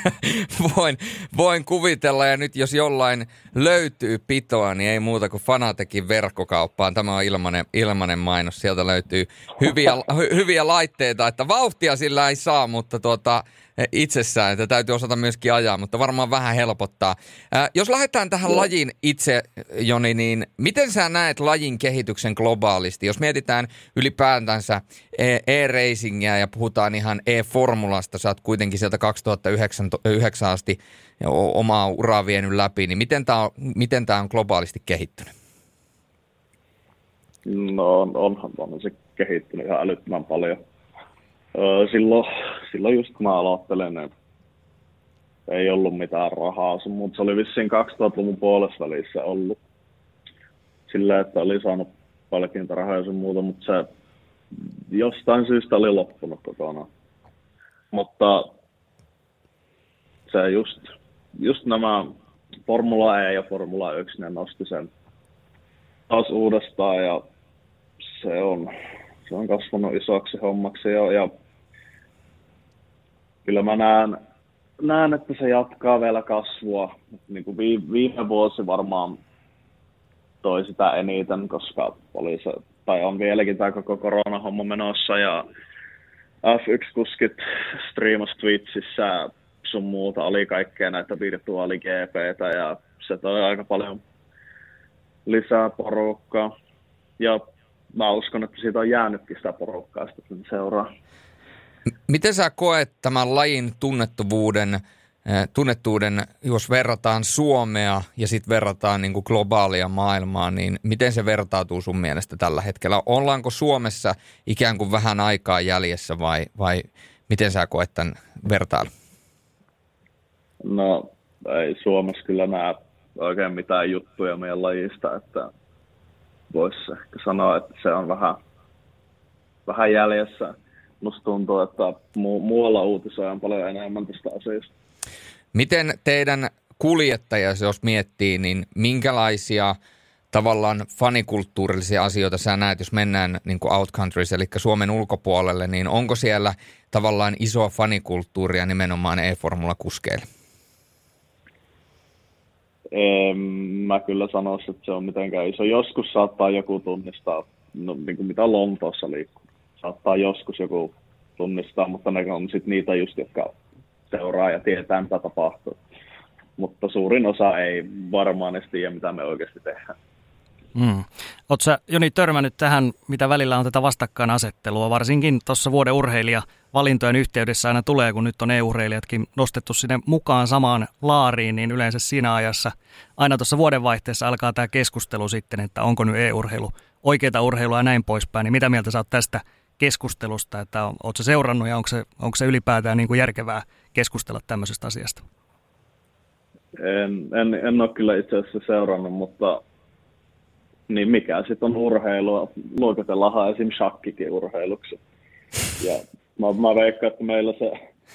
<laughs> Voin, voin kuvitella ja nyt jos jollain löytyy pitoa, niin ei muuta kuin Fanatekin verkkokauppaan. Tämä on ilmanen, ilmanen mainos. Sieltä löytyy hyviä, hyviä laitteita, että vauhtia sillä ei saa, mutta tuota, itsessään, että täytyy osata myöskin ajaa, mutta varmaan vähän helpottaa. Ää, jos lähdetään tähän lajin itse, Joni, niin miten sä näet lajin kehityksen globaalisti? Jos mietitään ylipäätänsä e, e-racingia ja puhutaan ihan e-formulasta, sä oot kuitenkin sieltä 2009 asti omaa uraa vienyt läpi, niin miten tämä on, miten tää on globaalisti kehittynyt? No on, onhan on se kehittynyt ihan älyttömän paljon silloin, silloin just kun mä aloittelin, niin ei ollut mitään rahaa, mutta se oli vissiin 2000-luvun puolessa välissä ollut sillä, että oli saanut palkintarahaa ja sun muuta, mutta se jostain syystä oli loppunut kokonaan. Mutta se just, just nämä Formula E ja Formula 1, ne nosti sen taas uudestaan ja se on, se on kasvanut isoksi hommaksi jo, ja kyllä mä näen, näen, että se jatkaa vielä kasvua. Niin kuin viime vuosi varmaan toi sitä eniten, koska oli se, tai on vieläkin tämä koko koronahomma menossa ja F1-kuskit striimas Twitchissä sun muuta oli kaikkea näitä virtuaali GPtä ja se toi aika paljon lisää porukkaa. Ja mä uskon, että siitä on jäänytkin sitä porukkaa sitten seuraa. Miten sä koet tämän lajin tunnettuvuuden, eh, tunnettuuden, jos verrataan Suomea ja sitten verrataan niin kuin globaalia maailmaa, niin miten se vertautuu sun mielestä tällä hetkellä? Ollaanko Suomessa ikään kuin vähän aikaa jäljessä vai, vai miten sä koet tämän vertailun? No ei Suomessa kyllä näe oikein mitään juttuja meidän lajista, että voisi ehkä sanoa, että se on vähän, vähän jäljessä musta tuntuu, että mu- muualla uutisoidaan paljon enemmän tästä asiasta. Miten teidän kuljettaja, jos miettii, niin minkälaisia tavallaan fanikulttuurillisia asioita sä näet, jos mennään niin kuin out countries, eli Suomen ulkopuolelle, niin onko siellä tavallaan isoa fanikulttuuria nimenomaan e-formula-kuskeille? En, mä kyllä sanoisin, että se on mitenkään iso. Joskus saattaa joku tunnistaa, no, niin kuin mitä Lontoossa liikkuu saattaa joskus joku tunnistaa, mutta ne on sitten niitä just, jotka seuraa ja tietää, mitä tapahtuu. Mutta suurin osa ei varmaan edes tiedä, mitä me oikeasti tehdään. Mm. Oletko sä, Joni, törmännyt tähän, mitä välillä on tätä vastakkainasettelua, varsinkin tuossa vuoden urheilija valintojen yhteydessä aina tulee, kun nyt on EU-urheilijatkin nostettu sinne mukaan samaan laariin, niin yleensä siinä ajassa aina tuossa vuodenvaihteessa alkaa tämä keskustelu sitten, että onko nyt EU-urheilu oikeita urheilua ja näin poispäin. Niin mitä mieltä sä oot tästä keskustelusta, että oletko seurannut ja onko se, onko se ylipäätään niin kuin järkevää keskustella tämmöisestä asiasta? En, en, en ole kyllä itse asiassa seurannut, mutta niin mikä sitten on urheilua, luokitellaanhan esim. shakkikin urheiluksi. Ja mä, mä veikkaan, että meillä se,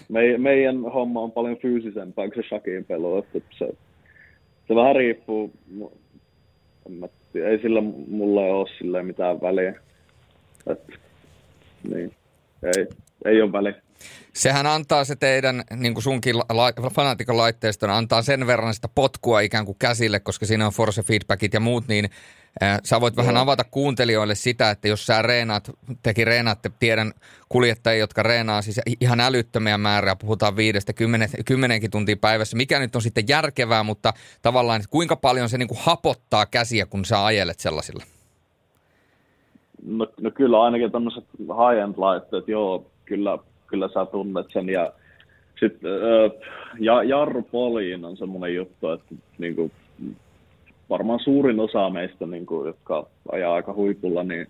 me, meidän homma on paljon fyysisempää kuin se shakin pelu, että se, se vähän riippuu, mä, ei sillä mulla ole sillä mitään väliä. Että niin ei, ei ole väliä. Sehän antaa se teidän, niin kuin sunkin la, fanaatikon laitteiston, antaa sen verran sitä potkua ikään kuin käsille, koska siinä on force feedbackit ja muut, niin äh, sä voit vähän avata kuuntelijoille sitä, että jos sä reenaat, teki reenaatte, tiedän kuljettajia, jotka reenaa siis ihan älyttömiä määriä, puhutaan viidestä kymmenen, kymmenenkin tuntia päivässä, mikä nyt on sitten järkevää, mutta tavallaan, että kuinka paljon se niin kuin hapottaa käsiä, kun sä ajelet sellaisilla? No, no kyllä ainakin tämmöiset high-end laitteet, joo, kyllä, kyllä sä tunnet sen. Ja sitten äh, ja, jarrupoliin on semmoinen juttu, että niin kuin, varmaan suurin osa meistä, niin kuin, jotka ajaa aika huipulla, niin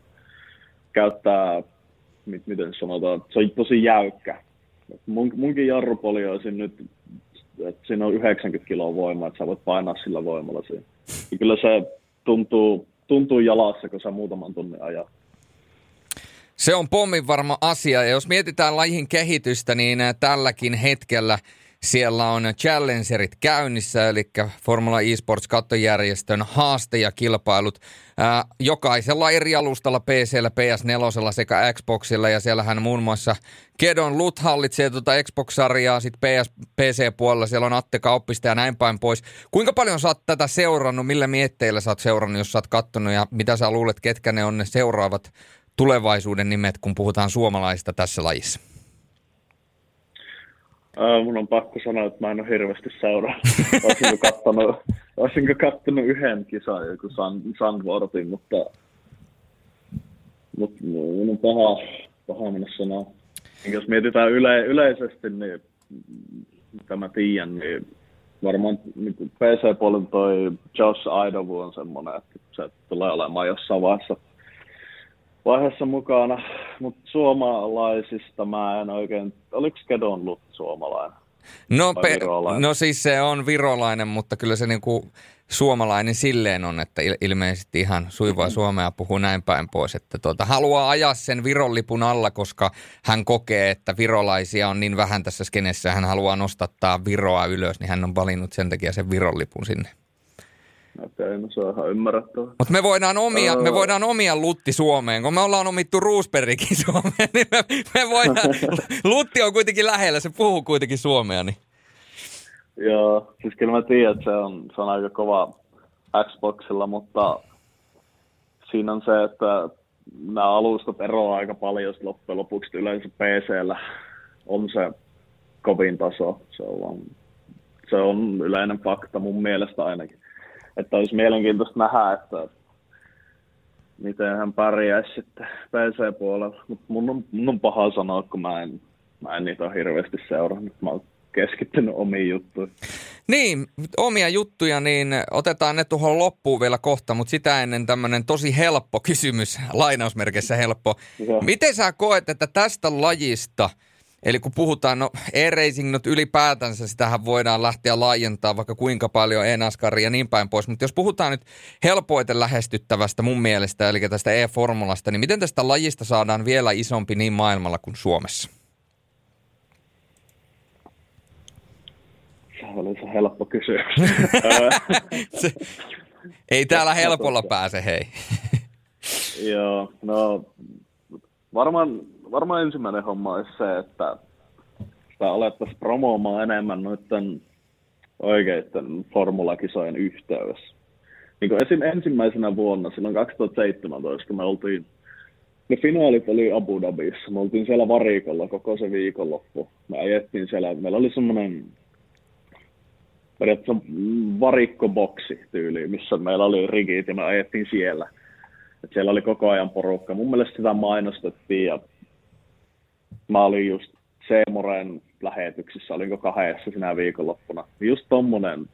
käyttää, mit, miten sanotaan, se on tosi jäykkä. Mun, munkin jarrupoli olisi nyt, että siinä on 90 kiloa voimaa, että sä voit painaa sillä voimalla siinä. Ja kyllä se tuntuu, tuntuu jalassa, kun sä muutaman tunnin ajat. Se on pommin varma asia ja jos mietitään lajin kehitystä, niin tälläkin hetkellä Siellä on Challengerit käynnissä, eli Formula eSports kattojärjestön haaste ja kilpailut. Ää, jokaisella eri alustalla PCllä, PS4 sekä Xboxilla ja siellähän muun muassa Kedon Lut hallitsee tuota Xbox-sarjaa, sitten PS, PC-puolella siellä on Atte Kauppista ja näin päin pois. Kuinka paljon sä oot tätä seurannut, millä mietteillä sä oot seurannut, jos sä oot kattonut ja mitä sä luulet, ketkä ne on ne seuraavat tulevaisuuden nimet, kun puhutaan suomalaista tässä lajissa? Uh, mun on pakko sanoa, että mä en ole hirveästi seuraa. <laughs> olisinko kattonut, yhden kisan, joku Sandvortin, mutta, mutta mun on paha, paha mennä sanoa. Jos mietitään yle, yleisesti, niin mitä mä tiedän, niin varmaan niin PC-puolen toi Josh Idowu on semmoinen, että se tulee olemaan jossain vaiheessa vaiheessa mukana, mutta suomalaisista mä en oikein, oliko Kedon Lut suomalainen? No, pe- no siis se on virolainen, mutta kyllä se niinku suomalainen silleen on, että il- ilmeisesti ihan suivaa mm-hmm. suomea puhuu näin päin pois, että tuota, haluaa ajaa sen Viron lipun alla, koska hän kokee, että virolaisia on niin vähän tässä skenessä, hän haluaa nostattaa Viroa ylös, niin hän on valinnut sen takia sen Viron lipun sinne. Okei, no se on ihan ymmärrettävää. Mutta me voidaan omia, me voidaan omia Lutti Suomeen, kun me ollaan omittu Roosbergin <laughs> Suomeen, niin me, me voidaan, Lutti on kuitenkin lähellä, se puhuu kuitenkin suomea, niin. Joo, siis kyllä mä tiedän, että se on, se on aika kova Xboxilla, mutta siinä on se, että nämä alustat eroavat aika paljon loppujen lopuksi yleensä PCllä on se kovin taso. Se on, se on yleinen fakta mun mielestä ainakin että olisi mielenkiintoista nähdä, että miten hän pärjäisi sitten PC-puolella. Mutta mun on, mun on paha sanoa, kun mä en, mä en niitä ole hirveästi seurannut. Mä oon keskittynyt omiin juttuihin. Niin, omia juttuja, niin otetaan ne tuohon loppuun vielä kohta, mutta sitä ennen tämmöinen tosi helppo kysymys, lainausmerkeissä helppo. Miten sä koet, että tästä lajista – Eli kun puhutaan, no e-racing nyt ylipäätänsä, sitähän voidaan lähteä laajentaa vaikka kuinka paljon e-naskari ja niin päin pois. Mutta jos puhutaan nyt helpoiten lähestyttävästä mun mielestä, eli tästä e-formulasta, niin miten tästä lajista saadaan vielä isompi niin maailmalla kuin Suomessa? Se oli se helppo kysymys. <laughs> <laughs> se, ei täällä helpolla pääse, hei. <laughs> Joo, no varmaan varmaan ensimmäinen homma olisi se, että sitä alettaisiin promoomaan enemmän noiden oikeiden formulakisojen yhteydessä. Niin kuin esim. ensimmäisenä vuonna, silloin 2017, kun me oltiin, ne finaalit oli Abu Dhabissa, me oltiin siellä varikolla koko se viikonloppu. Me ajettiin siellä, meillä oli semmoinen periaatteessa varikkoboksi tyyli, missä meillä oli rigit ja me ajettiin siellä. Et siellä oli koko ajan porukka. Mun mielestä sitä mainostettiin ja mä olin just Seemoren lähetyksissä, olinko kahdessa sinä viikonloppuna. Just tommonen,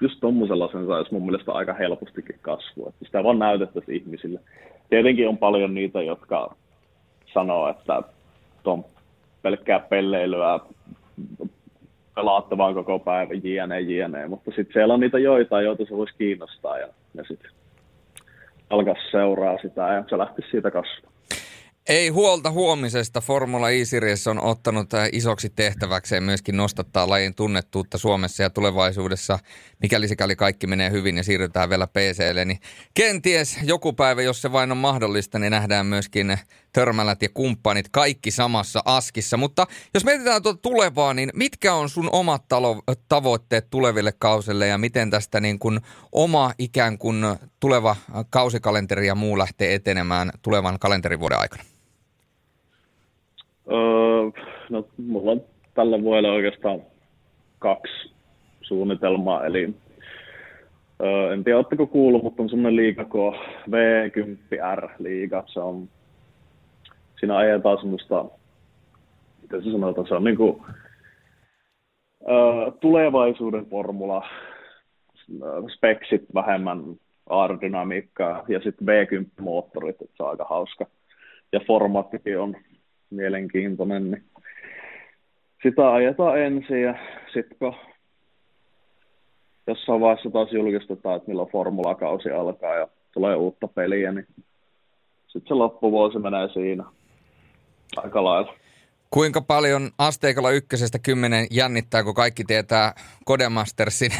just tommosella sen saisi mun mielestä aika helpostikin kasvua, että sitä vaan näytettäisiin ihmisille. Tietenkin on paljon niitä, jotka sanoo, että on pelkkää pelleilyä, pelaatte vaan koko päivän, jne, jne. Mutta sitten siellä on niitä joitain, joita se voisi kiinnostaa ja, ja sitten alkaa seuraa sitä ja se lähti siitä kasvamaan. Ei huolta huomisesta. Formula E-Series on ottanut äh, isoksi tehtäväkseen myöskin nostattaa lajin tunnettuutta Suomessa ja tulevaisuudessa, mikäli sikäli kaikki menee hyvin ja siirrytään vielä PClle, niin kenties joku päivä, jos se vain on mahdollista, niin nähdään myöskin törmälät ja kumppanit kaikki samassa askissa. Mutta jos mietitään tuota tulevaa, niin mitkä on sun omat talo- tavoitteet tuleville kausille ja miten tästä niin kuin oma ikään kuin tuleva kausikalenteri ja muu lähtee etenemään tulevan kalenterivuoden aikana? Öö, no, mulla on tällä vuodella oikeastaan kaksi suunnitelmaa, eli öö, en tiedä, oletteko kuullut, mutta on semmoinen liiga kuin V10R-liiga. Se on, siinä ajetaan semmoista, miten se sanotaan, se on niin kuin, öö, tulevaisuuden formula, speksit vähemmän aerodynamiikkaa ja sitten V10-moottorit, että se on aika hauska. Ja formaattikin on mielenkiintoinen, niin sitä ajetaan ensin ja sitten kun jossain vaiheessa taas julkistetaan, että milloin formulakausi alkaa ja tulee uutta peliä, niin sitten se loppuvuosi menee siinä aika lailla. Kuinka paljon asteikolla ykkösestä kymmenen jännittää, kun kaikki tietää Codemastersin?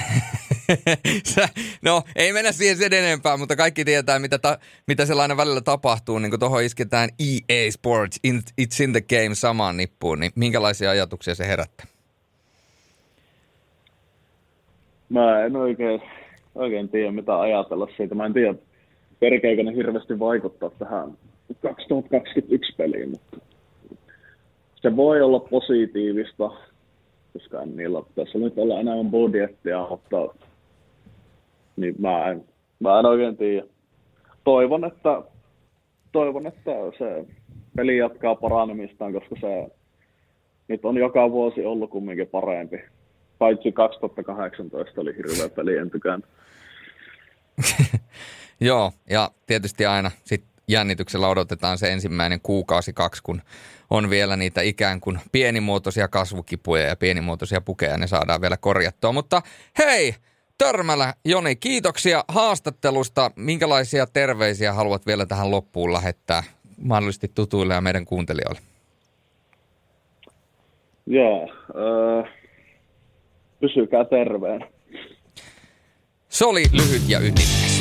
<laughs> no, ei mennä siihen sen enempää, mutta kaikki tietää, mitä, ta, mitä sellainen välillä tapahtuu. Niin kun tuohon isketään EA Sports, It's in the Game samaan nippuun, niin minkälaisia ajatuksia se herättää? Mä en oikein, oikein tiedä, mitä ajatella siitä. Mä en tiedä, perkeekö ne hirveästi vaikuttaa tähän 2021 peliin, mutta se voi olla positiivista, koska niillä tässä nyt olla enemmän budjettia, mutta niin mä en, mä en oikein tiedä. Toivon, että, toivon, että se peli jatkaa paranemistaan, koska se nyt on joka vuosi ollut kumminkin parempi. Paitsi 2018 oli hirveä peli, en <laughs> Joo, ja tietysti aina sit jännityksellä odotetaan se ensimmäinen kuukausi kaksi, kun on vielä niitä ikään kuin pienimuotoisia kasvukipuja ja pienimuotoisia pukeja, ne saadaan vielä korjattua. Mutta hei, Törmälä, Joni, kiitoksia haastattelusta. Minkälaisia terveisiä haluat vielä tähän loppuun lähettää mahdollisesti tutuille ja meidän kuuntelijoille? Joo, äh, pysykää terveen. Se oli lyhyt ja ytimekäs.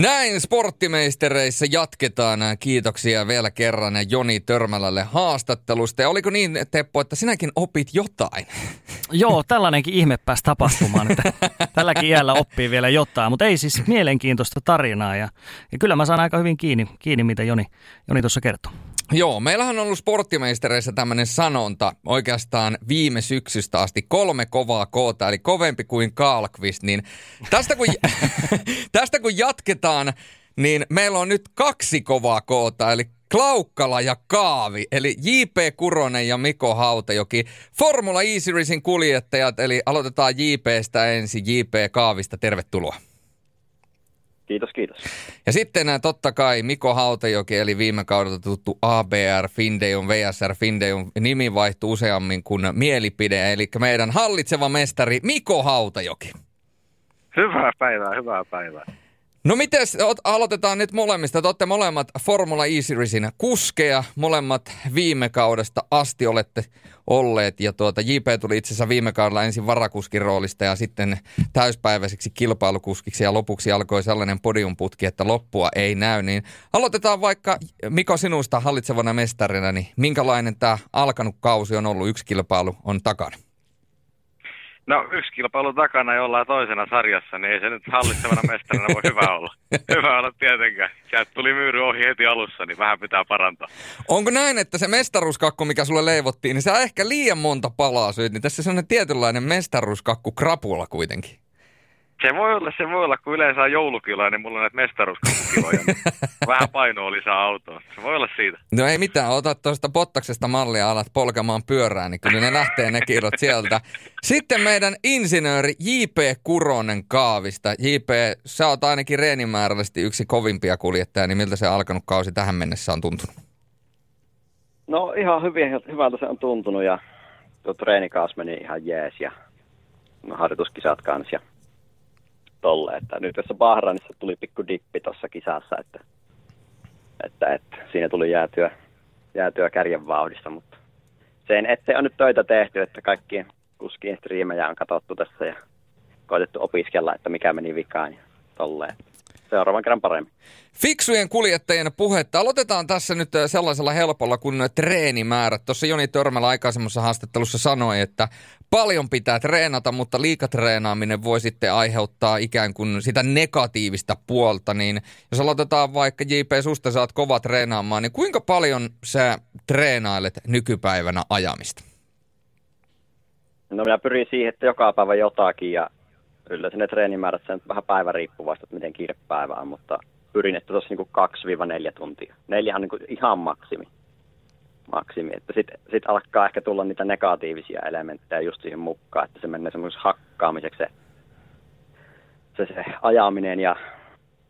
Näin sporttimeistereissä jatketaan. Kiitoksia vielä kerran Joni Törmälälle haastattelusta. Ja oliko niin, Teppo, että sinäkin opit jotain? Joo, tällainenkin ihme pääsi tapahtumaan, että <laughs> tälläkin iällä oppii vielä jotain, mutta ei siis mielenkiintoista tarinaa ja, ja kyllä mä saan aika hyvin kiinni, kiinni mitä Joni, Joni tuossa kertoo. Joo, meillähän on ollut sporttimeistereissä tämmöinen sanonta oikeastaan viime syksystä asti, kolme kovaa koota, eli kovempi kuin Kaalkvist, niin tästä kun, <laughs> tästä kun jatketaan, niin meillä on nyt kaksi kovaa koota, eli Klaukkala ja Kaavi, eli J.P. Kuronen ja Miko Hautajoki. Formula E Seriesin kuljettajat, eli aloitetaan J.P.stä ensin, J.P. Kaavista, tervetuloa. Kiitos, kiitos. Ja sitten äh, totta kai Miko Hautajoki, eli viime kaudelta tuttu ABR Findeon, VSR Findeon nimi vaihtui useammin kuin mielipide, eli meidän hallitseva mestari Miko Hautajoki. Hyvää päivää, hyvää päivää. No miten aloitetaan nyt molemmista? Te olette molemmat Formula E Seriesin kuskeja, molemmat viime kaudesta asti olette olleet. Ja tuota, JP tuli itse asiassa viime kaudella ensin varakuskin roolista ja sitten täyspäiväiseksi kilpailukuskiksi. Ja lopuksi alkoi sellainen podiumputki, että loppua ei näy. Niin aloitetaan vaikka Miko sinusta hallitsevana mestarina, niin minkälainen tämä alkanut kausi on ollut? Yksi kilpailu on takana. No yksi kilpailu takana jollain toisena sarjassa, niin ei se nyt hallitsevana mestarina voi hyvä olla. <laughs> hyvä olla tietenkään. Sieltä tuli myyry ohi heti alussa, niin vähän pitää parantaa. Onko näin, että se mestaruuskakku, mikä sulle leivottiin, niin sä ehkä liian monta palaa syyt, niin tässä on tietynlainen mestaruuskakku krapula kuitenkin. Se voi olla, se voi olla, kun yleensä on joulukiloja, niin mulla on näitä mestaruuskakkukiloja. Niin <laughs> vähän painoa lisää autoa. Se voi olla siitä. No ei mitään, ota tuosta pottaksesta mallia, alat polkemaan pyörää, niin kyllä ne lähtee ne kirot sieltä. Sitten meidän insinööri J.P. Kuronen Kaavista. J.P., sä oot ainakin reenimäärällisesti yksi kovimpia kuljettajia, niin miltä se alkanut kausi tähän mennessä on tuntunut? No ihan hyvin, hyvältä se on tuntunut ja tuo treenikaus meni ihan jees ja harjoituskisat kanssa tolle. Että nyt tässä Bahrainissa tuli pikku dippi tuossa kisassa, että, että, että, siinä tuli jäätyä, jäätyä kärjen vauhdissa, mutta sen ettei on nyt töitä tehty, että kaikkien kuskien striimejä on katsottu tässä ja koitettu opiskella, että mikä meni vikaan ja tolleen seuraavan kerran paremmin. Fiksujen kuljettajien puhetta. Aloitetaan tässä nyt äh, sellaisella helpolla kuin treenimäärät. Tuossa Joni Törmälä aikaisemmassa haastattelussa sanoi, että paljon pitää treenata, mutta liikatreenaaminen voi sitten aiheuttaa ikään kuin sitä negatiivista puolta. Niin jos aloitetaan vaikka JP Susta, saat kova treenaamaan, niin kuinka paljon sä treenailet nykypäivänä ajamista? No minä pyrin siihen, että joka päivä jotakin ja kyllä ne treenimäärät sen vähän päivä riippuvasta, että miten kiire päivä on, mutta pyrin, että tuossa niin 2-4 tuntia. Neljä on niin ihan maksimi. Maksimi. Että sitten sit alkaa ehkä tulla niitä negatiivisia elementtejä just siihen mukaan, että se menee semmoisessa hakkaamiseksi se, se, se ajaminen ja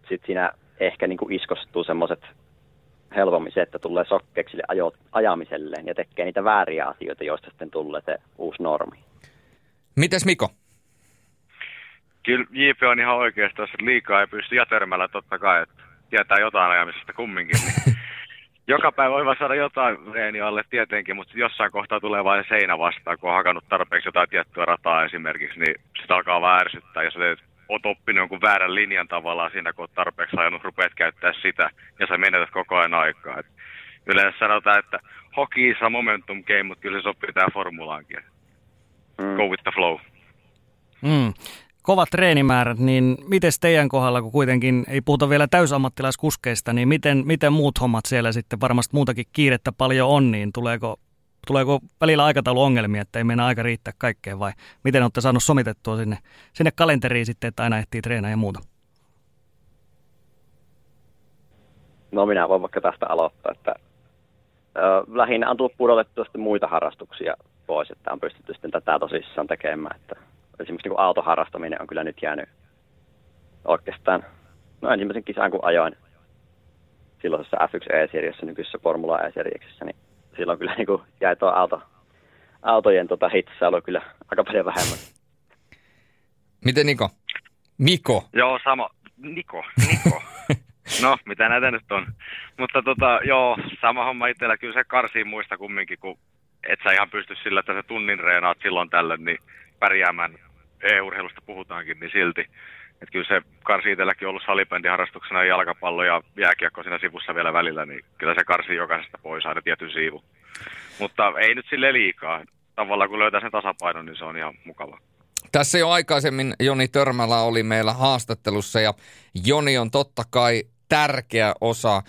sitten siinä ehkä niin kuin iskostuu semmoiset helpommin se, että tulee sokkeeksi ajo, ajamiselleen ja tekee niitä vääriä asioita, joista sitten tulee se uusi normi. Mites Miko? kyllä JP on ihan oikeasti, jos liikaa ei pysty ja törmällä totta kai, että tietää jotain ajamisesta kumminkin. Niin <laughs> joka päivä voi saada jotain reeni alle tietenkin, mutta jossain kohtaa tulee vain seinä vastaan, kun on hakannut tarpeeksi jotain tiettyä rataa esimerkiksi, niin sitä alkaa vähän ärsyttää, jos teet oot oppinut jonkun väärän linjan tavallaan siinä, kun oot tarpeeksi ajanut, rupeat käyttää sitä, ja sä menetät koko ajan aikaa. Et yleensä sanotaan, että hockey is a momentum game, mutta kyllä se sopii tähän formulaankin. Mm. Go with the flow. Mm. Kovat treenimäärät, niin miten teidän kohdalla, kun kuitenkin ei puhuta vielä täysammattilaiskuskeista, niin miten, miten muut hommat siellä sitten, varmasti muutakin kiirettä paljon on, niin tuleeko, tuleeko välillä aikatauluongelmia, että ei mennä aika riittää kaikkeen vai miten olette saanut somitettua sinne, sinne kalenteriin sitten, että aina ehtii treenaa ja muuta? No minä voin vaikka tästä aloittaa, että lähinnä on tullut pudotettua muita harrastuksia pois, että on pystytty sitten tätä tosissaan tekemään. Että esimerkiksi niin autoharrastaminen on kyllä nyt jäänyt oikeastaan no ensimmäisen kisan kun ajoin silloisessa F1 E-seriassa, nykyisessä Formula E-seriassa, niin silloin kyllä niin kuin jäi tuo auto, autojen tota hitsailu kyllä aika paljon vähemmän. Miten Niko? Miko? Joo, sama. Niko, Niko. <laughs> No, mitä näitä nyt on. Mutta tota, joo, sama homma itsellä. Kyllä se karsii muista kumminkin, kun et sä ihan pysty sillä, että sä tunnin reenaat silloin tällöin, niin pärjäämään e-urheilusta puhutaankin, niin silti. Että kyllä se karsii itselläkin ollut salibändiharrastuksena jalkapallo ja jääkiekko siinä sivussa vielä välillä, niin kyllä se karsii jokaisesta pois aina tietyn siivu. Mutta ei nyt sille liikaa. Tavallaan kun löytää sen tasapainon, niin se on ihan mukava. Tässä jo aikaisemmin Joni Törmälä oli meillä haastattelussa ja Joni on totta kai tärkeä osa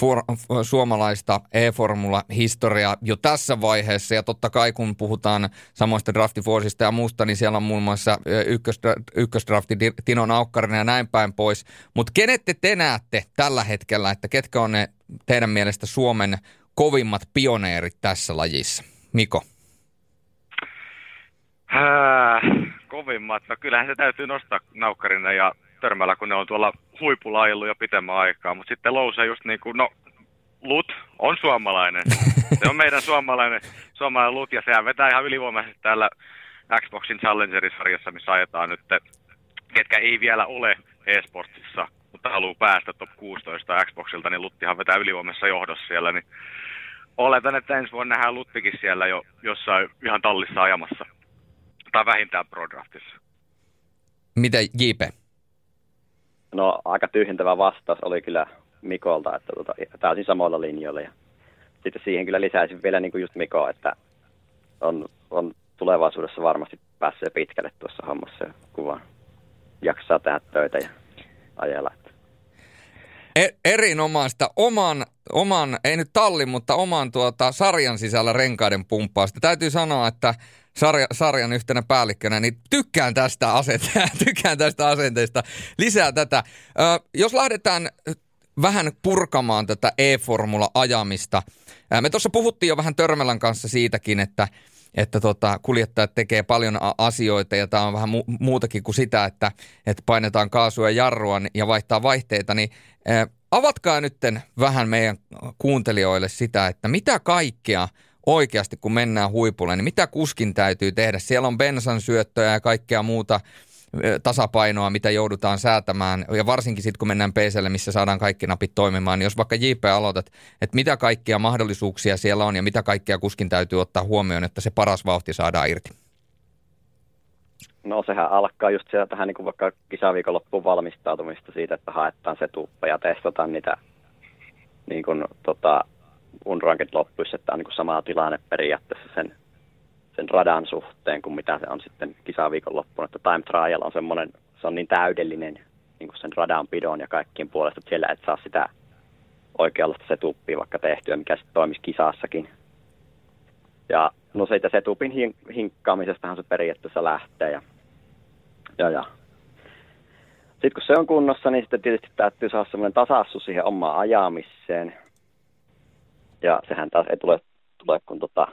for, suomalaista e-formula-historiaa jo tässä vaiheessa. Ja totta kai kun puhutaan samoista draftivuosista ja muusta, niin siellä on muun muassa ykkösdrafti Tino Naukkarinen ja näin päin pois. Mutta kenet te, te näette tällä hetkellä, että ketkä on ne teidän mielestä Suomen kovimmat pioneerit tässä lajissa? Miko? Äh, kovimmat? No kyllähän se täytyy nostaa Naukkarinen ja Törmällä, kun ne on tuolla huipulla ajellut jo pitemmän aikaa. Mutta sitten Louse just niin kuin, no Lut on suomalainen. Se on meidän suomalainen, suomalainen Lut ja sehän vetää ihan ylivoimaisesti täällä Xboxin Challengerin-sarjassa, missä ajetaan nyt, ketkä ei vielä ole eSportsissa, mutta haluaa päästä top 16 Xboxilta, niin Luttihan vetää ylivoimassa johdossa siellä, niin oletan, että ensi vuonna nähdään Luttikin siellä jo jossain ihan tallissa ajamassa. Tai vähintään Pro Draftissa. Mitä JP? No aika tyhjentävä vastaus oli kyllä Mikolta, että tota, täysin samoilla linjoilla. Ja sitten siihen kyllä lisäisin vielä niin kuin just Miko, että on, on tulevaisuudessa varmasti pääsee pitkälle tuossa hommassa, kun vaan jaksaa tehdä töitä ja ajella. E- erinomaista. Oman, oman, ei nyt tallin, mutta oman tuota, sarjan sisällä renkaiden pumppausta. Täytyy sanoa, että sarja, sarjan yhtenä päällikkönä, niin tykkään tästä, asente- <laughs> tykkään tästä asenteesta. Lisää tätä. Ö, jos lähdetään vähän purkamaan tätä e-formula-ajamista. Me tuossa puhuttiin jo vähän Törmälän kanssa siitäkin, että, että tota, kuljettajat tekee paljon asioita ja tämä on vähän mu- muutakin kuin sitä, että, että painetaan kaasua ja jarrua ja vaihtaa vaihteita, niin ää, avatkaa nyt vähän meidän kuuntelijoille sitä, että mitä kaikkea – oikeasti, kun mennään huipulle, niin mitä kuskin täytyy tehdä? Siellä on bensan syöttöjä ja kaikkea muuta tasapainoa, mitä joudutaan säätämään, ja varsinkin sitten, kun mennään PClle, missä saadaan kaikki napit toimimaan, niin jos vaikka JP aloitat, että mitä kaikkia mahdollisuuksia siellä on ja mitä kaikkea kuskin täytyy ottaa huomioon, että se paras vauhti saadaan irti? No sehän alkaa just sieltä tähän niin kuin vaikka kisaviikonloppuun valmistautumista siitä, että haetaan se tuppa ja testataan niitä niin kuin, tota, unranked loppuisi, että on niin sama tilanne periaatteessa sen, sen radan suhteen kuin mitä se on sitten kisaviikon loppuun. Että time trial on semmoinen, se on niin täydellinen niin kuin sen radan pidon ja kaikkien puolesta, että siellä et saa sitä oikeanlaista setuppia vaikka tehtyä, mikä sitten toimisi kisassakin. Ja no siitä setupin hin- hinkkaamisestahan se periaatteessa lähtee. Ja, ja, ja. Sitten kun se on kunnossa, niin sitten tietysti täytyy saada semmoinen tasaisuus siihen omaan ajamiseen. Ja sehän taas ei tule, tule kun tota,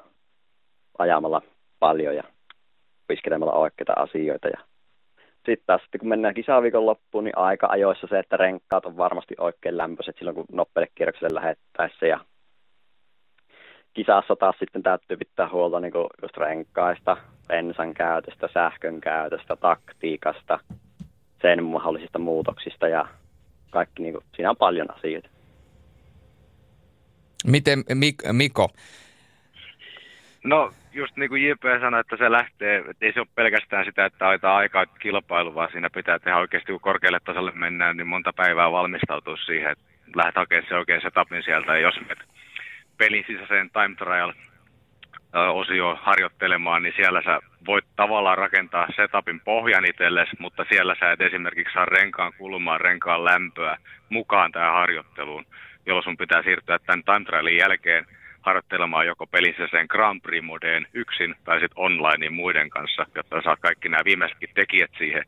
ajamalla paljon ja opiskelemalla oikeita asioita. Ja sitten taas sitten kun mennään kisaviikon loppuun, niin aika ajoissa se, että renkaat on varmasti oikein lämpöiset silloin, kun nopeille kierrokselle lähettäessä. Ja kisassa taas sitten täytyy pitää huolta niin just renkaista, bensan käytöstä, sähkön käytöstä, taktiikasta, sen mahdollisista muutoksista ja kaikki, niin kuin, siinä on paljon asioita. Miten Mik- Miko? No just niin kuin JP sanoi, että se lähtee, että ei se ole pelkästään sitä, että aita aikaa kilpailu, vaan siinä pitää tehdä oikeasti, kun korkealle tasolle mennään, niin monta päivää valmistautua siihen, että lähdet hakemaan se oikein setupin sieltä. Ja jos menet pelin sisäiseen time trial osio harjoittelemaan, niin siellä sä voit tavallaan rakentaa setupin pohjan itsellesi, mutta siellä sä et esimerkiksi saa renkaan kulmaa, renkaan lämpöä mukaan tähän harjoitteluun, jolloin sun pitää siirtyä tämän time trialin jälkeen harjoittelemaan joko pelissä sen Grand Prix-modeen yksin tai sitten online muiden kanssa, jotta saat kaikki nämä viimeisetkin tekijät siihen.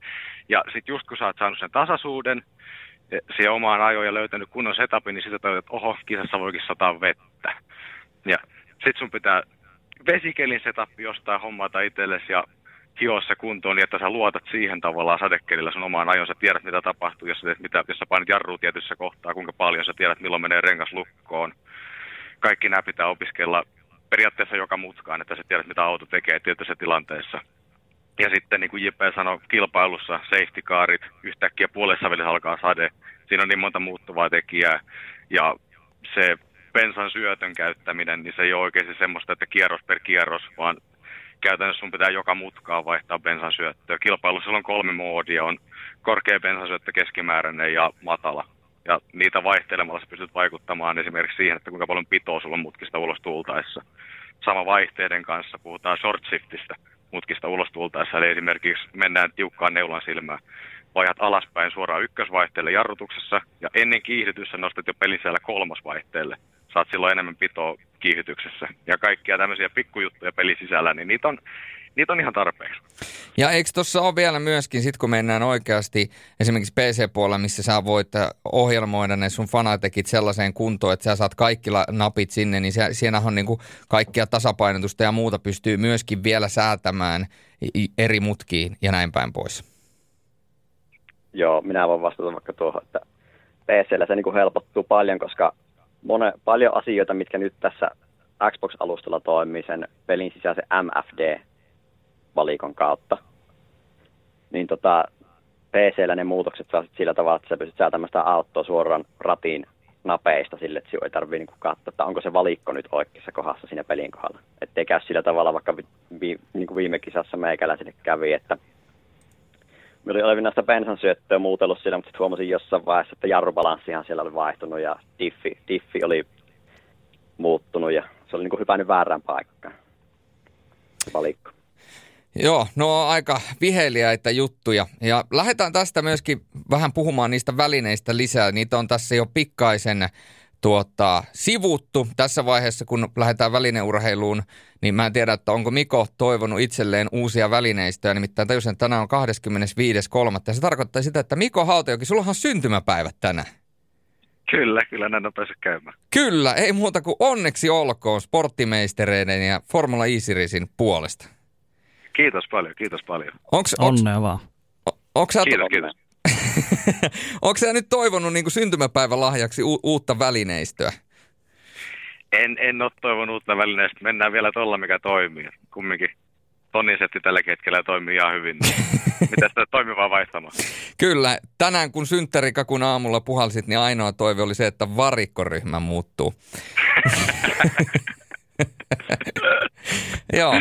Ja sitten just kun sä oot saanut sen tasaisuuden, e, siihen omaan ajoon ja löytänyt kunnon setupin, niin sitten toivot, että oho, kisassa voikin sataa vettä. Ja sitten sun pitää vesikelin setappi jostain hommata itsellesi ja hioa se kuntoon niin, että sä luotat siihen tavallaan sadekelillä sun omaan ajon. Sä tiedät, mitä tapahtuu, jos sä, teet, mitä, jos sä painat jarrua tietyssä kohtaa, kuinka paljon sä tiedät, milloin menee rengas lukkoon kaikki nämä pitää opiskella periaatteessa joka mutkaan, että sä tiedät, mitä auto tekee tietyissä tilanteessa. Ja sitten niin kuin J.P. sanoi, kilpailussa safety carit, yhtäkkiä puolessa välissä alkaa sade. Siinä on niin monta muuttuvaa tekijää. Ja se bensan syötön käyttäminen, niin se ei ole oikeasti semmoista, että kierros per kierros, vaan käytännössä sun pitää joka mutkaa vaihtaa bensan syöttöä. Kilpailussa on kolme moodia, on korkea bensansyöttö, keskimääräinen ja matala ja niitä vaihtelemalla pystyt vaikuttamaan esimerkiksi siihen, että kuinka paljon pitoa sulla on mutkista ulos tultaessa. Sama vaihteiden kanssa puhutaan short shiftistä mutkista ulos tultaessa, eli esimerkiksi mennään tiukkaan neulan silmään. Vajat alaspäin suoraan ykkösvaihteelle jarrutuksessa, ja ennen kiihdytyssä nostat jo pelin siellä kolmosvaihteelle. Saat silloin enemmän pitoa kiihdytyksessä. Ja kaikkia tämmöisiä pikkujuttuja pelin sisällä, niin niitä on niitä on ihan tarpeeksi. Ja eikö tuossa ole vielä myöskin, sit kun mennään oikeasti esimerkiksi PC-puolella, missä sä voit ohjelmoida ne sun fanatekit sellaiseen kuntoon, että sä saat kaikki napit sinne, niin se, siinä on niinku kaikkia tasapainotusta ja muuta pystyy myöskin vielä säätämään eri mutkiin ja näin päin pois. Joo, minä voin vastata vaikka tuohon, että PCllä se niinku helpottuu paljon, koska mone, paljon asioita, mitkä nyt tässä Xbox-alustalla toimii sen pelin sisäisen MFD valikon kautta. Niin tota, PCllä ne muutokset saa sillä tavalla, että sä pystyt säätämään sitä autoa suoraan ratiin napeista sille, että ei tarvitse niin katsoa, että onko se valikko nyt oikeassa kohdassa siinä pelin kohdalla. Että ei käy sillä tavalla, vaikka vi, vi, niin kuin viime kisassa meikäläisille kävi, että me oli näistä bensan syöttöä muutellut siellä, mutta sitten huomasin jossain vaiheessa, että jarrubalanssihan siellä oli vaihtunut ja diffi, diffi oli muuttunut ja se oli niin kuin hypännyt väärään paikkaan. Valikko. Joo, no aika viheliäitä juttuja. Ja lähdetään tästä myöskin vähän puhumaan niistä välineistä lisää. Niitä on tässä jo pikkaisen tuota, sivuttu. Tässä vaiheessa, kun lähdetään välineurheiluun, niin mä en tiedä, että onko Miko toivonut itselleen uusia välineistöjä. Nimittäin tajusin, että tänään on 25.3. Ja se tarkoittaa sitä, että Miko Hautajoki, sulla on syntymäpäivät tänään. Kyllä, kyllä näin on päässyt käymään. Kyllä, ei muuta kuin onneksi olkoon sporttimeistereiden ja Formula E Seriesin puolesta. Kiitos paljon, kiitos paljon. Onks, onks, Onnea vaan. Onko sä, kiitos, kiitos. <laughs> onko sä nyt toivonut niin syntymäpäivän lahjaksi u- uutta välineistöä? En, en ole toivonut uutta välineistöä. Mennään vielä tuolla, mikä toimii. Kumminkin tonisetti tällä hetkellä toimii ihan hyvin. <laughs> Mitä sitä toimivaa vaihtamaan? Kyllä. Tänään kun synttärikakun aamulla puhalsit, niin ainoa toive oli se, että varikkoryhmä muuttuu. <laughs> <laughs> Joo,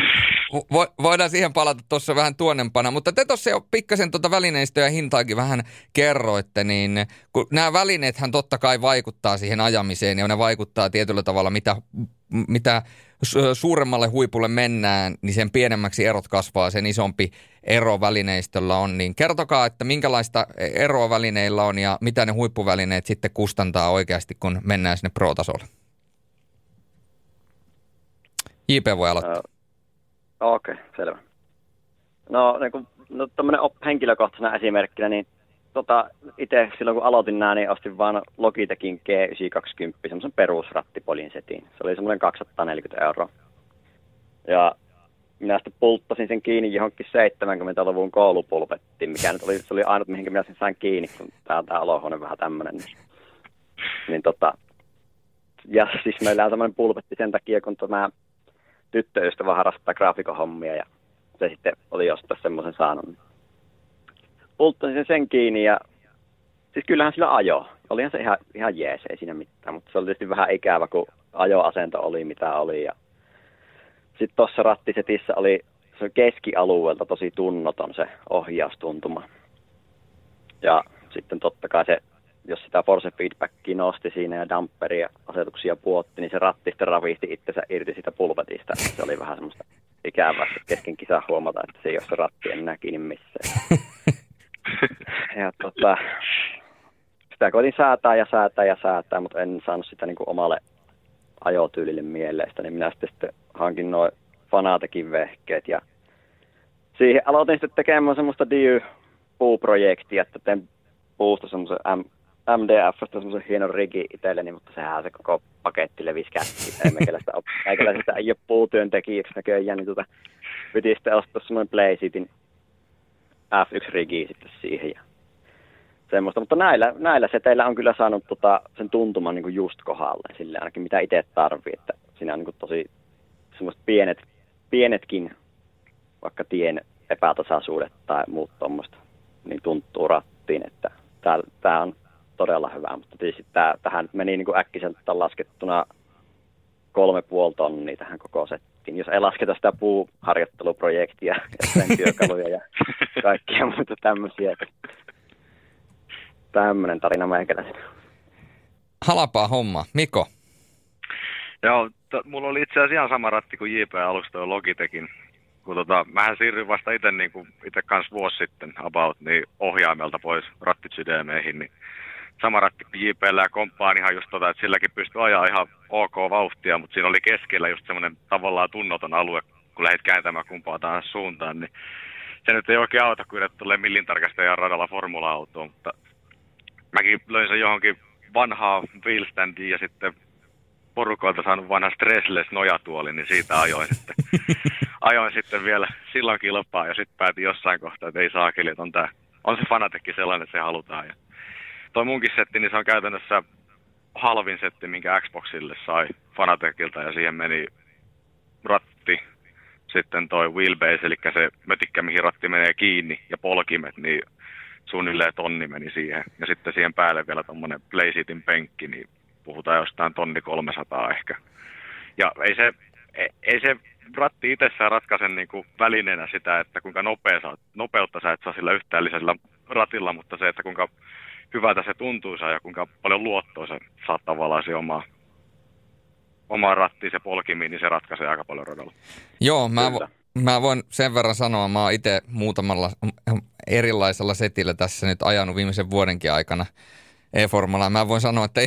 vo, voidaan siihen palata tuossa vähän tuonnempana, mutta te tuossa jo pikkasen tuota välineistöä ja hintaakin vähän kerroitte, niin kun nämä välineethän totta kai vaikuttaa siihen ajamiseen ja ne vaikuttaa tietyllä tavalla, mitä, mitä suuremmalle huipulle mennään, niin sen pienemmäksi erot kasvaa, sen isompi ero välineistöllä on. Niin kertokaa, että minkälaista eroa välineillä on ja mitä ne huippuvälineet sitten kustantaa oikeasti, kun mennään sinne pro-tasolle. JP voi aloittaa. Okei, okay, selvä. No, niin kuin, no tämmöinen henkilökohtaisena esimerkkinä, niin tota, itse silloin kun aloitin nämä, niin ostin vaan Logitechin G920, semmoisen perusrattipolin setin. Se oli semmoinen 240 euroa. Ja minä sitten pulttasin sen kiinni johonkin 70-luvun koulupulpettiin, mikä nyt oli, se oli ainut, mihin minä sen sain kiinni, kun tämä, tämä olohuone vähän tämmöinen. Niin, niin tota, ja siis meillä on tämmöinen pulpetti sen takia, kun tämä tyttöystävä harrastaa graafikohommia ja se sitten oli jostain semmoisen saanut. Pulttasin sen sen kiinni ja siis kyllähän sillä ajo. Olihan se ihan, ihan jees, ei siinä mitään, mutta se oli tietysti vähän ikävä, kun ajoasento oli mitä oli. Ja sitten tuossa rattisetissä oli se keskialueelta tosi tunnoton se ohjaustuntuma. Ja sitten totta kai se, jos sitä force feedbackia nosti siinä ja damperia asetuksia puotti, niin se ratti sitten ravihti itsensä irti siitä pulvetista. Se oli vähän semmoista ikävää kesken kisaa huomata, että se ei ole se ratti enää kiinni missään. <laughs> ja tota, sitä koitin säätää ja säätää ja säätää, mutta en saanut sitä niin kuin omalle ajotyylille mielestä, niin minä sitten, sitten hankin noin Fanatekin vehkeet ja siihen aloitin sitten tekemään semmoista DIY-puuprojektia, että teen puusta semmoisen M- MDFstä semmoisen hienon rigi itselleni, mutta sehän se koko paketti levisi käsiin. Ei meikäläistä, ei ole puutyöntekijäksi näköjään, niin tota, piti sitten ostaa semmoinen Playseatin F1-rigi sitten siihen. Ja semmoista. Mutta näillä, näillä seteillä on kyllä saanut tota, sen tuntuman niin kuin just kohdalle, sille ainakin mitä itse tarvii. Että siinä on niin kuin tosi semmoiset pienet, pienetkin, vaikka tien epätasaisuudet tai muut tuommoista, niin tuntuu rattiin, että tämä on todella hyvä. Mutta tietysti tää, tähän meni niin kuin äkkiseltä laskettuna kolme puoli tonnia tähän koko settiin. Jos ei lasketa sitä puuharjoitteluprojektia ja <laughs> sen työkaluja ja <laughs> kaikkia muita tämmöisiä. Tämmöinen tarina meikäläisenä. Halapaa homma. Miko? Joo, t- mulla oli itse asiassa ihan sama ratti kuin JP-alustojen Logitechin. Kun tota, mähän siirryin vasta itse niin kuin, itse kanssa vuosi sitten about, niin ohjaimelta pois rattisydämeihin, niin sama ratti JPllä ja komppaan ihan just tota, että silläkin pystyy ajaa ihan ok vauhtia, mutta siinä oli keskellä just semmoinen tavallaan tunnoton alue, kun lähdit kääntämään kumpaa tahansa suuntaan, niin se nyt ei oikein auta, kun tulee millintarkastajan radalla formula-autoon, mutta mäkin löin sen johonkin vanhaa wheelstandiin ja sitten porukoilta saanut vanha stressless nojatuoli, niin siitä ajoin sitten, <laughs> ajoin sitten vielä silloin kilpaa ja sitten päätin jossain kohtaa, että ei saakeli, että on, tää, on se fanatekki sellainen, että se halutaan. Ja toi munkin setti, niin se on käytännössä halvin setti, minkä Xboxille sai Fanatekilta ja siihen meni ratti, sitten toi wheelbase, eli se mötikkä, mihin ratti menee kiinni ja polkimet, niin suunnilleen tonni meni siihen. Ja sitten siihen päälle vielä tuommoinen PlaySeatin penkki, niin puhutaan jostain tonni 300 ehkä. Ja ei se, ei se ratti itsessään ratkaise niin kuin välineenä sitä, että kuinka nopea saat, nopeutta sä et saa sillä yhtään lisällä ratilla, mutta se, että kuinka hyvältä se tuntuu ja kuinka paljon luottoa se saat tavallaan se oma, oma ratti, se polkimi, niin se ratkaisee aika paljon radalla. Joo, mä, vo, mä voin sen verran sanoa, mä oon itse muutamalla erilaisella setillä tässä nyt ajanut viimeisen vuodenkin aikana e-formulaa. Mä voin sanoa, että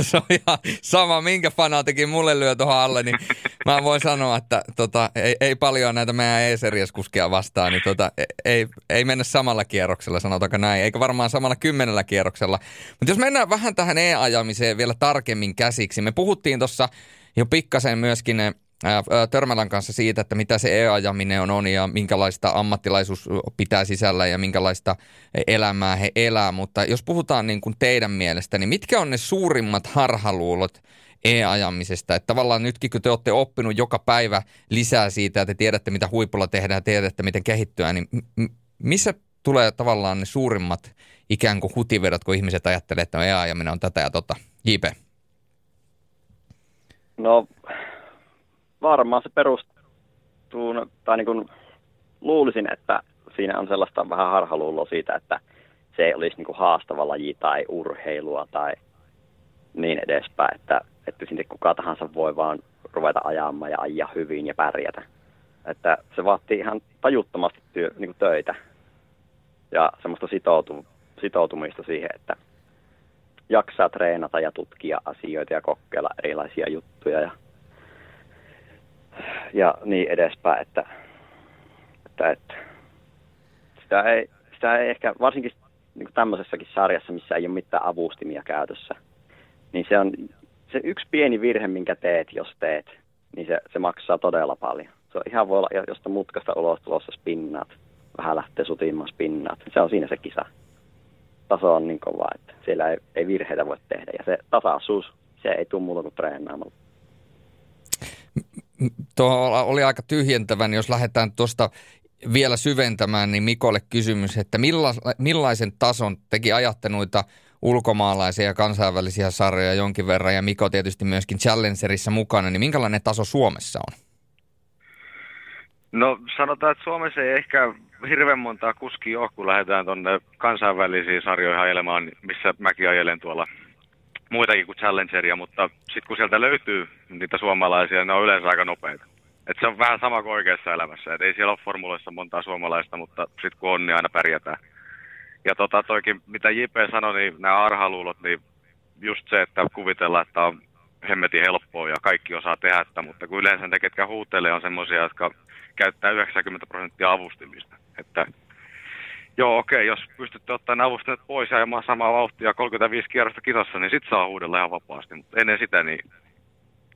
se <laughs> on ihan sama, minkä fanatikin mulle lyö tuohon alle, niin mä voin sanoa, että tota, ei, ei paljon näitä meidän e-series-kuskia vastaan, niin tota, e, ei, ei mennä samalla kierroksella, sanotaanko näin, eikä varmaan samalla kymmenellä kierroksella. Mutta jos mennään vähän tähän e-ajamiseen vielä tarkemmin käsiksi, me puhuttiin tuossa jo pikkasen myöskin Törmälän kanssa siitä, että mitä se e-ajaminen on, on ja minkälaista ammattilaisuus pitää sisällä ja minkälaista elämää he elää. Mutta jos puhutaan niin kuin teidän mielestä, niin mitkä on ne suurimmat harhaluulot e-ajamisesta? Että tavallaan nytkin, kun te olette oppinut joka päivä lisää siitä, että te tiedätte, mitä huipulla tehdään ja tiedätte, miten kehittyä, niin missä tulee tavallaan ne suurimmat ikään kuin hutivedot, kun ihmiset ajattelee, että no e-ajaminen on tätä ja tota? JP. No varmaan se perustuu, tai niin kuin luulisin, että siinä on sellaista vähän harhaluuloa siitä, että se ei olisi niin kuin haastava laji tai urheilua tai niin edespäin, että, että sinne kuka tahansa voi vaan ruveta ajamaan ja ajaa hyvin ja pärjätä. Että se vaatii ihan tajuttomasti työ, niin kuin töitä ja semmoista sitoutu, sitoutumista siihen, että jaksaa treenata ja tutkia asioita ja kokeilla erilaisia juttuja ja ja niin edespäin, että, että, että sitä, ei, sitä ei ehkä, varsinkin niin kuin tämmöisessäkin sarjassa, missä ei ole mitään avustimia käytössä, niin se on se yksi pieni virhe, minkä teet, jos teet, niin se, se maksaa todella paljon. Se on ihan voi olla josta mutkasta ulos tulossa spinnaat, vähän lähtee sutimaan spinnaat. Se on siinä se kisa. Taso on niin kova, että siellä ei, ei virheitä voi tehdä. Ja se tasaisuus, se ei tule muuta kuin treenaamalla tuo oli aika tyhjentävä, niin jos lähdetään tuosta vielä syventämään, niin Mikolle kysymys, että millaisen tason teki ajatte noita ulkomaalaisia ja kansainvälisiä sarjoja jonkin verran ja Miko tietysti myöskin Challengerissa mukana, niin minkälainen taso Suomessa on? No sanotaan, että Suomessa ei ehkä hirveän montaa kuskia ole, kun lähdetään tuonne kansainvälisiin sarjoihin ajelemaan, missä mäkin ajelen tuolla muitakin kuin Challengeria, mutta sitten kun sieltä löytyy niitä suomalaisia, ne on yleensä aika nopeita. Et se on vähän sama kuin oikeassa elämässä, et ei siellä ole formuloissa montaa suomalaista, mutta sitten kun on, niin aina pärjätään. Ja tota toikin, mitä JP sanoi, niin nämä arhaluulot, niin just se, että kuvitellaan, että on hemmetin helppoa ja kaikki osaa tehdä, mutta kun yleensä ne, ketkä huutelee, on semmoisia, jotka käyttää 90 prosenttia avustimista. Että joo, okei, jos pystytte ottamaan avustimet pois ja ajamaan samaa vauhtia 35 kierrosta kisassa, niin sit saa huudella ihan vapaasti. Mutta ennen sitä, niin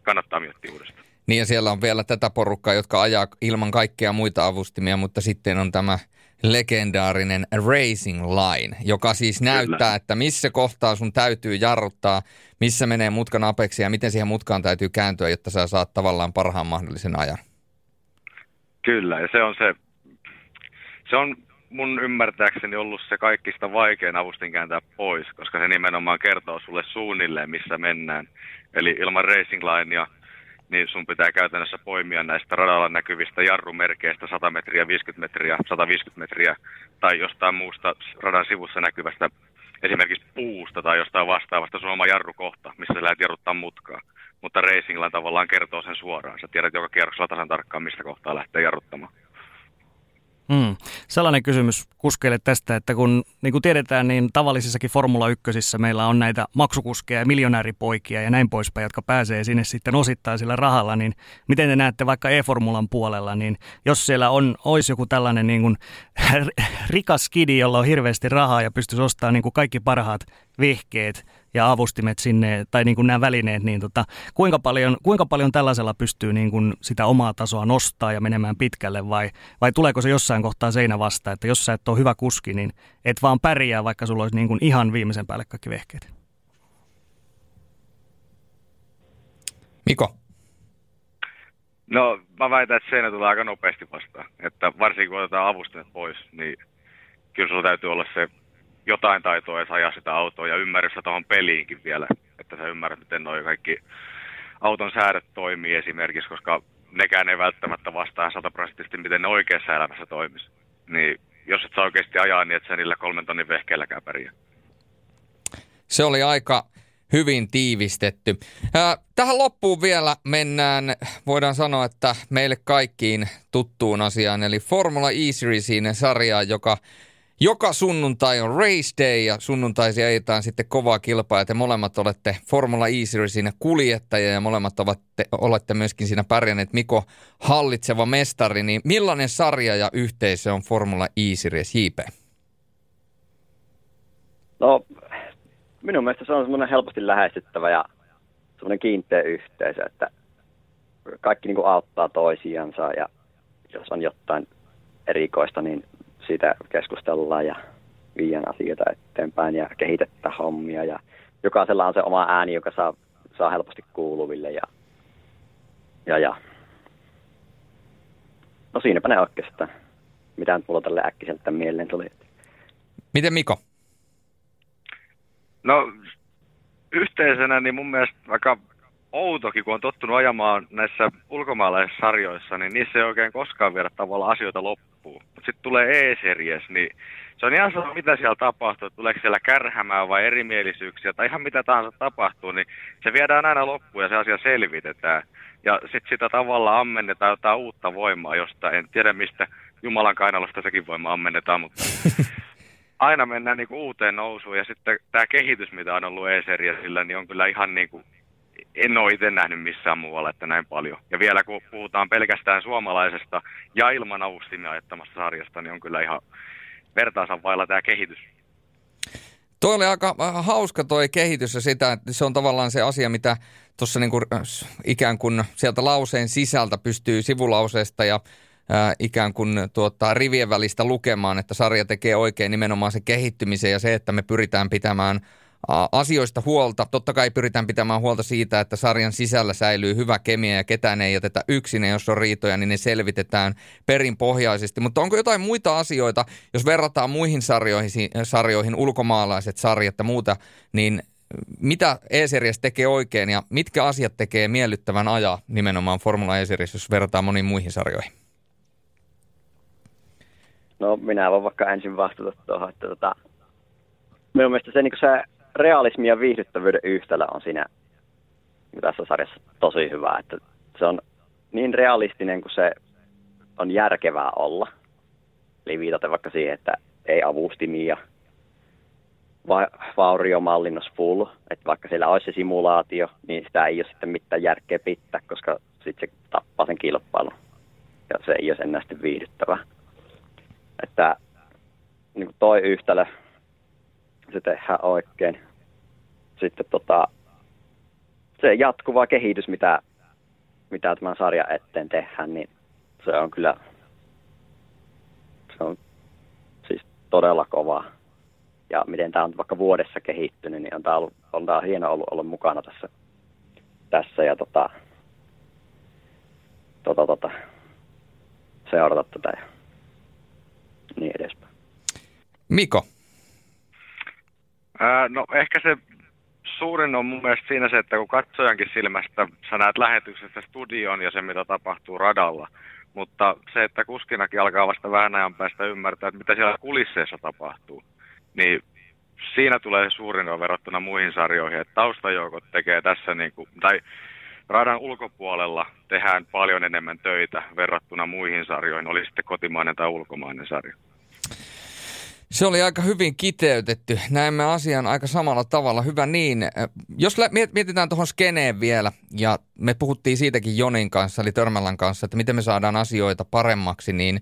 kannattaa miettiä uudestaan. Niin ja siellä on vielä tätä porukkaa, jotka ajaa ilman kaikkea muita avustimia, mutta sitten on tämä legendaarinen racing line, joka siis Kyllä. näyttää, että missä kohtaa sun täytyy jarruttaa, missä menee mutkan apeksi ja miten siihen mutkaan täytyy kääntyä, jotta sä saat tavallaan parhaan mahdollisen ajan. Kyllä, ja se on se, se on mun ymmärtääkseni ollut se kaikista vaikein avustin kääntää pois, koska se nimenomaan kertoo sulle suunnilleen, missä mennään. Eli ilman racing linea, niin sun pitää käytännössä poimia näistä radalla näkyvistä jarrumerkeistä 100 metriä, 50 metriä, 150 metriä tai jostain muusta radan sivussa näkyvästä esimerkiksi puusta tai jostain vastaavasta sun oma jarrukohta, missä sä lähdet jarruttaa mutkaa. Mutta racing line tavallaan kertoo sen suoraan. Sä tiedät joka kierroksella tasan tarkkaan, mistä kohtaa lähtee jarruttamaan. Mm. Sellainen kysymys kuskeille tästä, että kun niin kuin tiedetään, niin tavallisissakin Formula 1 meillä on näitä maksukuskeja ja miljonääripoikia ja näin poispäin, jotka pääsee sinne sitten osittain sillä rahalla, niin miten te näette vaikka e-formulan puolella, niin jos siellä on, olisi joku tällainen niin kuin <laughs> rikas kidi, jolla on hirveästi rahaa ja pystyisi ostamaan niin kuin kaikki parhaat vehkeet, ja avustimet sinne, tai niin kuin nämä välineet, niin tota, kuinka, paljon, kuinka paljon tällaisella pystyy niin kuin sitä omaa tasoa nostaa ja menemään pitkälle, vai, vai tuleeko se jossain kohtaa seinä vasta, että jos sä et ole hyvä kuski, niin et vaan pärjää, vaikka sulla olisi niin kuin ihan viimeisen päälle kaikki vehkeet? Miko? No, mä väitän, että seinä tulee aika nopeasti vastaan. Että varsinkin kun otetaan avustimet pois, niin kyllä sulla täytyy olla se jotain taitoa edes ajaa sitä autoa ja ymmärrystä tuohon peliinkin vielä, että sä ymmärrät, miten nuo kaikki auton säädöt toimii esimerkiksi, koska nekään ei välttämättä vastaa sataprosenttisesti, miten ne oikeassa elämässä toimisi. Niin jos et saa oikeasti ajaa, niin et sä niillä kolmen tonnin vehkeelläkään pärjää. Se oli aika hyvin tiivistetty. Tähän loppuun vielä mennään, voidaan sanoa, että meille kaikkiin tuttuun asiaan, eli Formula E-Seriesin sarjaan, joka joka sunnuntai on race day ja sunnuntaisi ajetaan sitten kovaa kilpaa ja te molemmat olette Formula E Seriesin kuljettajia ja molemmat olette, olette myöskin siinä pärjänneet Miko hallitseva mestari, niin millainen sarja ja yhteisö on Formula E Series JP? No minun mielestä se on semmoinen helposti lähestyttävä ja semmoinen kiinteä yhteisö, että kaikki niin kuin auttaa toisiansa ja jos on jotain erikoista, niin siitä keskustellaan ja viian asioita eteenpäin ja kehitettä hommia ja jokaisella on se oma ääni, joka saa, saa helposti kuuluville ja, ja, ja. No siinäpä ne oikeastaan. Mitä nyt mulla tälle äkkiseltä mieleen tuli. Miten Miko? No yhteisenä niin mun mielestä vaikka outokin, kun on tottunut ajamaan näissä ulkomaalaisissa sarjoissa, niin niissä ei oikein koskaan viedä tavallaan asioita loppuun. Mutta sitten tulee E-series, niin se on ihan sama, mitä siellä tapahtuu, tuleeko siellä kärhämää vai erimielisyyksiä tai ihan mitä tahansa tapahtuu, niin se viedään aina loppuun ja se asia selvitetään. Ja sitten sitä tavallaan ammennetaan jotain uutta voimaa josta en tiedä mistä Jumalan kainalosta sekin voima ammennetaan, mutta <laughs> aina mennään niinku uuteen nousuun ja sitten tämä kehitys, mitä on ollut E-seriesillä, niin on kyllä ihan niinku en ole itse nähnyt missään muualla, että näin paljon. Ja vielä kun puhutaan pelkästään suomalaisesta ja ilman avustimia ajettamasta sarjasta, niin on kyllä ihan vertaansa vailla tämä kehitys. Toi oli aika äh, hauska toi kehitys ja sitä, että se on tavallaan se asia, mitä tuossa niinku äh, ikään kuin sieltä lauseen sisältä pystyy sivulauseesta ja ää, äh, ikään kuin tuota, rivien välistä lukemaan, että sarja tekee oikein nimenomaan se kehittymisen ja se, että me pyritään pitämään asioista huolta. Totta kai pyritään pitämään huolta siitä, että sarjan sisällä säilyy hyvä kemia ja ketään ei jätetä yksin ja jos on riitoja, niin ne selvitetään perinpohjaisesti. Mutta onko jotain muita asioita, jos verrataan muihin sarjoihin, sarjoihin ulkomaalaiset sarjat ja muuta, niin mitä E-series tekee oikein ja mitkä asiat tekee miellyttävän ajaa nimenomaan Formula E-series, jos verrataan moniin muihin sarjoihin? No minä voin vaikka ensin vastata tuohon, että tota, minun mielestä se, niin se realismi ja viihdyttävyyden yhtälö on siinä tässä sarjassa tosi hyvä, että se on niin realistinen kuin se on järkevää olla. Eli viitata vaikka siihen, että ei avustimia, va- vauriomallinnos full, että vaikka siellä olisi se simulaatio, niin sitä ei ole sitten mitään järkeä pitää, koska sitten se tappaa sen kilpailun. Ja se ei ole enää sitten viihdyttävää. Että niin kuin toi yhtälö, se tehdään oikein. Sitten tota, se jatkuva kehitys, mitä, mitä tämän sarjan eteen tehdään, niin se on kyllä se on siis todella kova. Ja miten tämä on vaikka vuodessa kehittynyt, niin on tämä, ollut, on tämä hieno ollut olla mukana tässä, tässä ja tota, tota, tota, seurata tätä ja niin edespäin. Miko? Ää, no ehkä se suurin on mun mielestä siinä se, että kun katsojankin silmästä sä näet lähetyksestä studion ja se, mitä tapahtuu radalla, mutta se, että kuskinakin alkaa vasta vähän ajan päästä ymmärtää, että mitä siellä kulisseissa tapahtuu, niin siinä tulee suurin on verrattuna muihin sarjoihin, että taustajoukot tekee tässä, niin kuin, tai radan ulkopuolella tehdään paljon enemmän töitä verrattuna muihin sarjoihin, oli sitten kotimainen tai ulkomainen sarja. Se oli aika hyvin kiteytetty. Näemme asian aika samalla tavalla. Hyvä niin. Jos mietitään tuohon skeneen vielä, ja me puhuttiin siitäkin Jonin kanssa, eli Törmälän kanssa, että miten me saadaan asioita paremmaksi, niin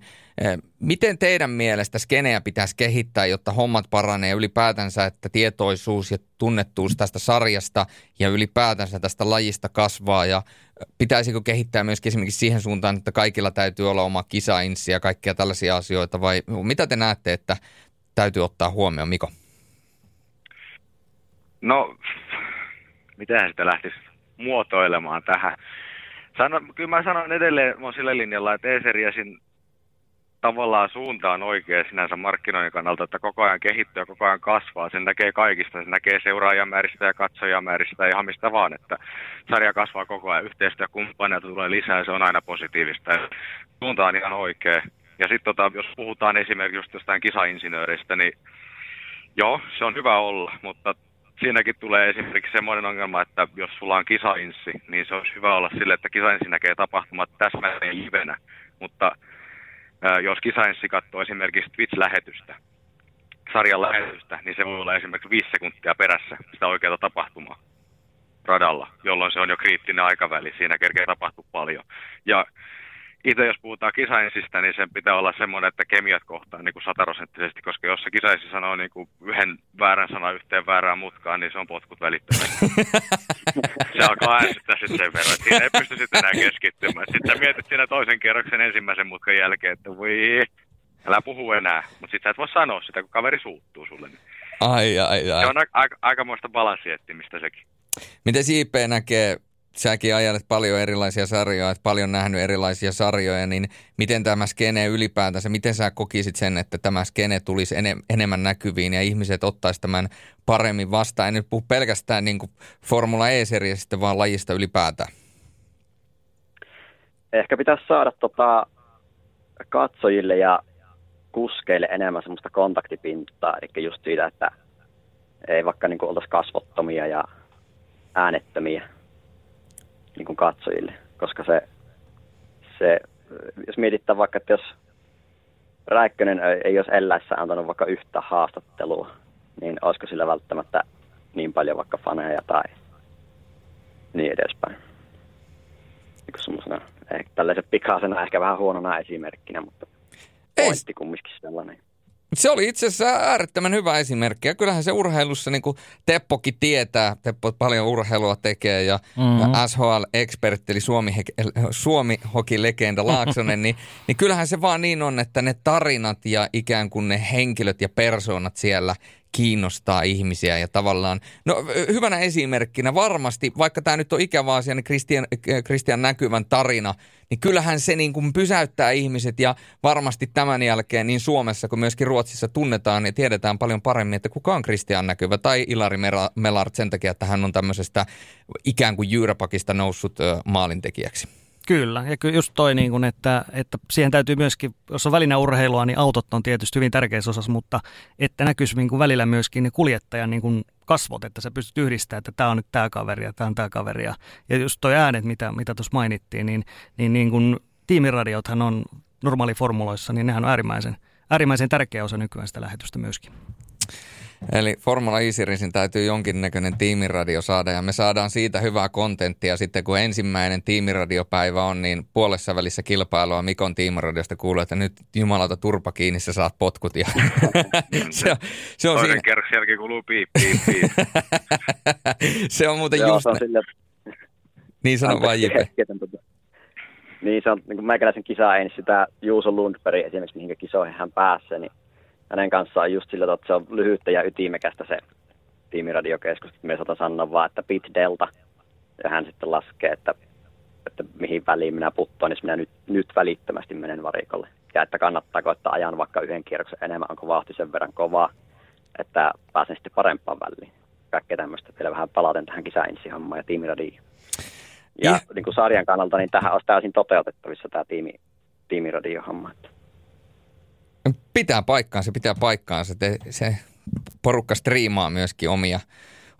miten teidän mielestä skeneä pitäisi kehittää, jotta hommat paranee ylipäätänsä, että tietoisuus ja tunnettuus tästä sarjasta ja ylipäätänsä tästä lajista kasvaa ja pitäisikö kehittää myöskin esimerkiksi siihen suuntaan, että kaikilla täytyy olla oma kisainssi ja kaikkia tällaisia asioita vai mitä te näette, että täytyy ottaa huomioon, Miko? No, miten sitä lähtisi muotoilemaan tähän? Sano, kyllä mä sanon edelleen, mä sillä linjalla, että E-seriasin tavallaan suunta on oikea sinänsä markkinoinnin kannalta, että koko ajan kehittyy ja koko ajan kasvaa. Sen näkee kaikista, se näkee seuraajamääristä ja katsojamääristä ja ihan mistä vaan, että sarja kasvaa koko ajan, yhteistyökumppaneita tulee lisää ja se on aina positiivista. Ja suunta on ihan oikea. Ja sitten tota, jos puhutaan esimerkiksi just jostain kisainsinööristä, niin joo, se on hyvä olla, mutta siinäkin tulee esimerkiksi semmoinen ongelma, että jos sulla on kisainssi, niin se olisi hyvä olla sille, että kisainssi näkee tapahtumat täsmälleen livenä. Mutta jos kisainssi katsoo esimerkiksi Twitch-lähetystä, sarjan lähetystä, niin se voi olla esimerkiksi viisi sekuntia perässä sitä oikeaa tapahtumaa radalla, jolloin se on jo kriittinen aikaväli, siinä kerkee tapahtuu paljon. Ja itse jos puhutaan kisainsista, niin sen pitää olla semmoinen, että kemiat kohtaa niin kuin sataprosenttisesti, koska jos se kisaisi sanoo niin kuin yhden väärän sanan yhteen väärään mutkaan, niin se on potkut välittömästi. <laughs> se alkaa ärsyttää sitten sen verran, että siinä ei pysty sitten enää keskittymään. Sitten mietit siinä toisen kerroksen ensimmäisen mutkan jälkeen, että voi, älä puhu enää. Mutta sitten sä et voi sanoa sitä, kun kaveri suuttuu sulle. Ai, ai, ai. Se on aika, aikamoista balanssiettimistä sekin. Miten JP näkee säkin ajalet paljon erilaisia sarjoja, että paljon nähnyt erilaisia sarjoja, niin miten tämä skene ylipäätänsä, miten sä kokisit sen, että tämä skene tulisi ene, enemmän näkyviin ja ihmiset ottaisi tämän paremmin vastaan? En nyt puhu pelkästään niin kuin Formula E-seriasta, vaan lajista ylipäätään. Ehkä pitäisi saada tota, katsojille ja kuskeille enemmän semmoista kontaktipintaa, eli just siitä, että ei vaikka niin oltaisi kasvottomia ja äänettömiä, niin kuin katsojille, koska se, se, jos mietitään vaikka, että jos Räikkönen ei olisi elläessä antanut vaikka yhtä haastattelua, niin olisiko sillä välttämättä niin paljon vaikka faneja tai niin edespäin. Niin semmoisena, tällaisen pikaisena ehkä vähän huonona esimerkkinä, mutta pointti kumminkin sellainen. Se oli itse asiassa äärettömän hyvä esimerkki. Ja kyllähän se urheilussa, niin kuin Teppokin tietää, Teppo paljon urheilua tekee ja mm-hmm. SHL-ekspertti, eli Suomi, Suomi hoki-legenda Laaksonen, niin, <laughs> niin kyllähän se vaan niin on, että ne tarinat ja ikään kuin ne henkilöt ja persoonat siellä kiinnostaa ihmisiä ja tavallaan, no hyvänä esimerkkinä varmasti, vaikka tämä nyt on ikävä asia, niin Christian, Christian näkyvän tarina, niin kyllähän se niin kuin pysäyttää ihmiset ja varmasti tämän jälkeen niin Suomessa kuin myöskin Ruotsissa tunnetaan ja tiedetään paljon paremmin, että kuka on Christian näkyvä tai Ilari Melart sen takia, että hän on tämmöisestä ikään kuin Jyräpakista noussut maalintekijäksi. Kyllä, ja just toi, niin kun, että, että siihen täytyy myöskin, jos on välineurheilua, niin autot on tietysti hyvin tärkeässä osassa, mutta että näkyisi niin kuin välillä myöskin ne kuljettajan niin kuin kasvot, että sä pystyt yhdistämään, että tämä on nyt tämä kaveri ja tämä on tämä kaveri. Ja, ja just toi äänet, mitä, mitä tuossa mainittiin, niin, niin, niin kun tiimiradiothan on normaaliformuloissa, niin nehän on äärimmäisen, äärimmäisen tärkeä osa nykyään sitä lähetystä myöskin. Eli Formula Easyrisin täytyy jonkinnäköinen tiimiradio saada ja me saadaan siitä hyvää kontenttia sitten kun ensimmäinen tiimiradiopäivä on, niin puolessa välissä kilpailua Mikon tiimiradiosta kuuluu, että nyt jumalauta turpa kiinni, sä saat potkut. Ja <laughs> se, on, se on Toinen siinä. jälkeen kuuluu piip, piip, piip. <laughs> se on muuten Joo, just... On sille... Niin sano vaan Jipe. Tota- niin se on niin kuin meikäläisen kisa ei sitä Juuso Lundberg esimerkiksi, mihinkä kisoihin hän pääsee, niin hänen kanssaan just sillä, että se on lyhyttä ja ytimekästä se tiimiradiokeskus. Me saatan sanoa vaan, että bit delta. Ja hän sitten laskee, että, että mihin väliin minä puttoon, niin minä nyt, nyt välittömästi menen varikolle. Ja että kannattaako, että ajan vaikka yhden kierroksen enemmän, onko vauhti sen verran kovaa, että pääsen sitten parempaan väliin. Kaikkea tämmöistä. Vielä vähän palaten tähän kisainsi-hommaan ja tiimiradioon. Ja ja niin kuin sarjan kannalta, niin tähän olisi täysin toteutettavissa tämä tiimi, tiimiradiohomma. Että Pitää paikkaansa, pitää paikkaansa. Se, se porukka striimaa myöskin omia,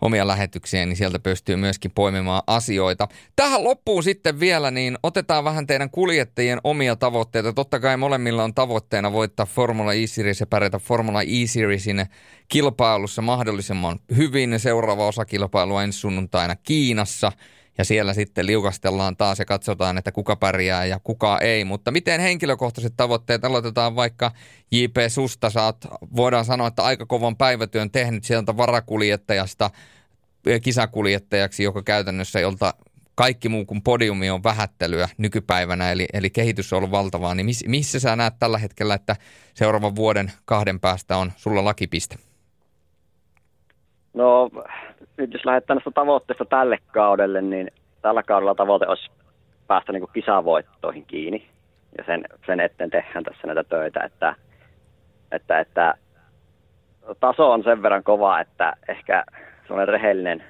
omia lähetyksiä, niin sieltä pystyy myöskin poimimaan asioita. Tähän loppuun sitten vielä, niin otetaan vähän teidän kuljettajien omia tavoitteita. Totta kai molemmilla on tavoitteena voittaa Formula E-Series ja pärjätä Formula E-Seriesin kilpailussa mahdollisimman hyvin. Seuraava osa kilpailua ensi sunnuntaina Kiinassa – ja siellä sitten liukastellaan taas ja katsotaan, että kuka pärjää ja kuka ei. Mutta miten henkilökohtaiset tavoitteet aloitetaan vaikka JP Susta, saat, voidaan sanoa, että aika kovan päivätyön tehnyt sieltä varakuljettajasta kisakuljettajaksi, joka käytännössä, jolta kaikki muu kuin podiumi on vähättelyä nykypäivänä, eli, eli kehitys on ollut valtavaa, niin miss, missä sä näet tällä hetkellä, että seuraavan vuoden kahden päästä on sulla lakipiste? No nyt jos lähdetään näistä tavoitteista tälle kaudelle, niin tällä kaudella tavoite olisi päästä niin kisavoittoihin kiinni. Ja sen, sen eteen tehdään tässä näitä töitä, että, että, että taso on sen verran kova, että ehkä sellainen rehellinen,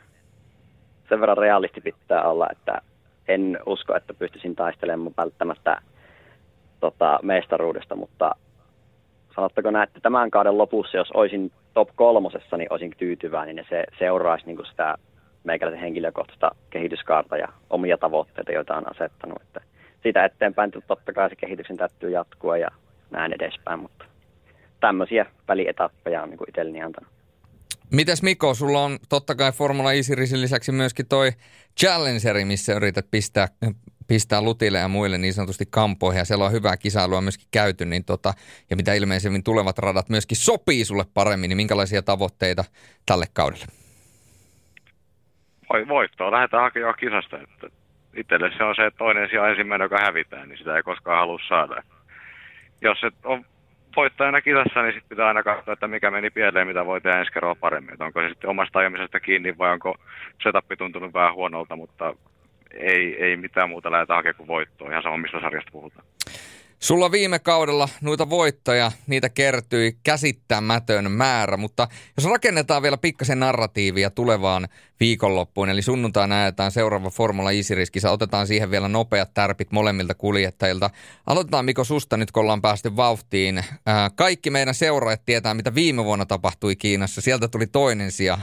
sen verran realisti pitää olla, että en usko, että pystyisin taistelemaan välttämättä tota, mestaruudesta, mutta sanottako näin, että tämän kauden lopussa, jos olisin top kolmosessa, niin olisin tyytyväinen ja se seuraisi niin kuin sitä meikäläisen henkilökohtaista kehityskaarta ja omia tavoitteita, joita on asettanut. Että siitä eteenpäin totta kai se kehityksen täytyy jatkua ja näin edespäin, mutta tämmöisiä välietappeja on niin itselleni antanut. Mitäs Miko, sulla on totta kai Formula e lisäksi myöskin toi Challengeri, missä yrität pistää pistää Lutille ja muille niin sanotusti kampoihin ja siellä on hyvää kisailua myöskin käyty, niin tota, ja mitä ilmeisemmin tulevat radat myöskin sopii sulle paremmin, niin minkälaisia tavoitteita tälle kaudelle? Voi, voittoa lähdetään hakemaan kisasta. Että itselle se on se, toinen sija ensimmäinen, joka hävitään, niin sitä ei koskaan halua saada. Jos et on voittajana kisassa, niin sitten pitää aina katsoa, että mikä meni pieleen, mitä voi tehdä ensi kerralla paremmin. Että onko se sitten omasta ajamisesta kiinni vai onko setup tuntunut vähän huonolta, mutta ei, ei mitään muuta lähdetä hakemaan kuin voittoa, ihan sama mistä sarjasta puhutaan. Sulla viime kaudella noita voittoja, niitä kertyi käsittämätön määrä, mutta jos rakennetaan vielä pikkasen narratiivia tulevaan viikonloppuun, eli sunnuntaina ajetaan seuraava Formula Easy-riskissä, otetaan siihen vielä nopeat tärpit molemmilta kuljettajilta. Aloitetaan Miko susta nyt, kun ollaan päästy vauhtiin. Kaikki meidän seuraajat tietää, mitä viime vuonna tapahtui Kiinassa. Sieltä tuli toinen sija.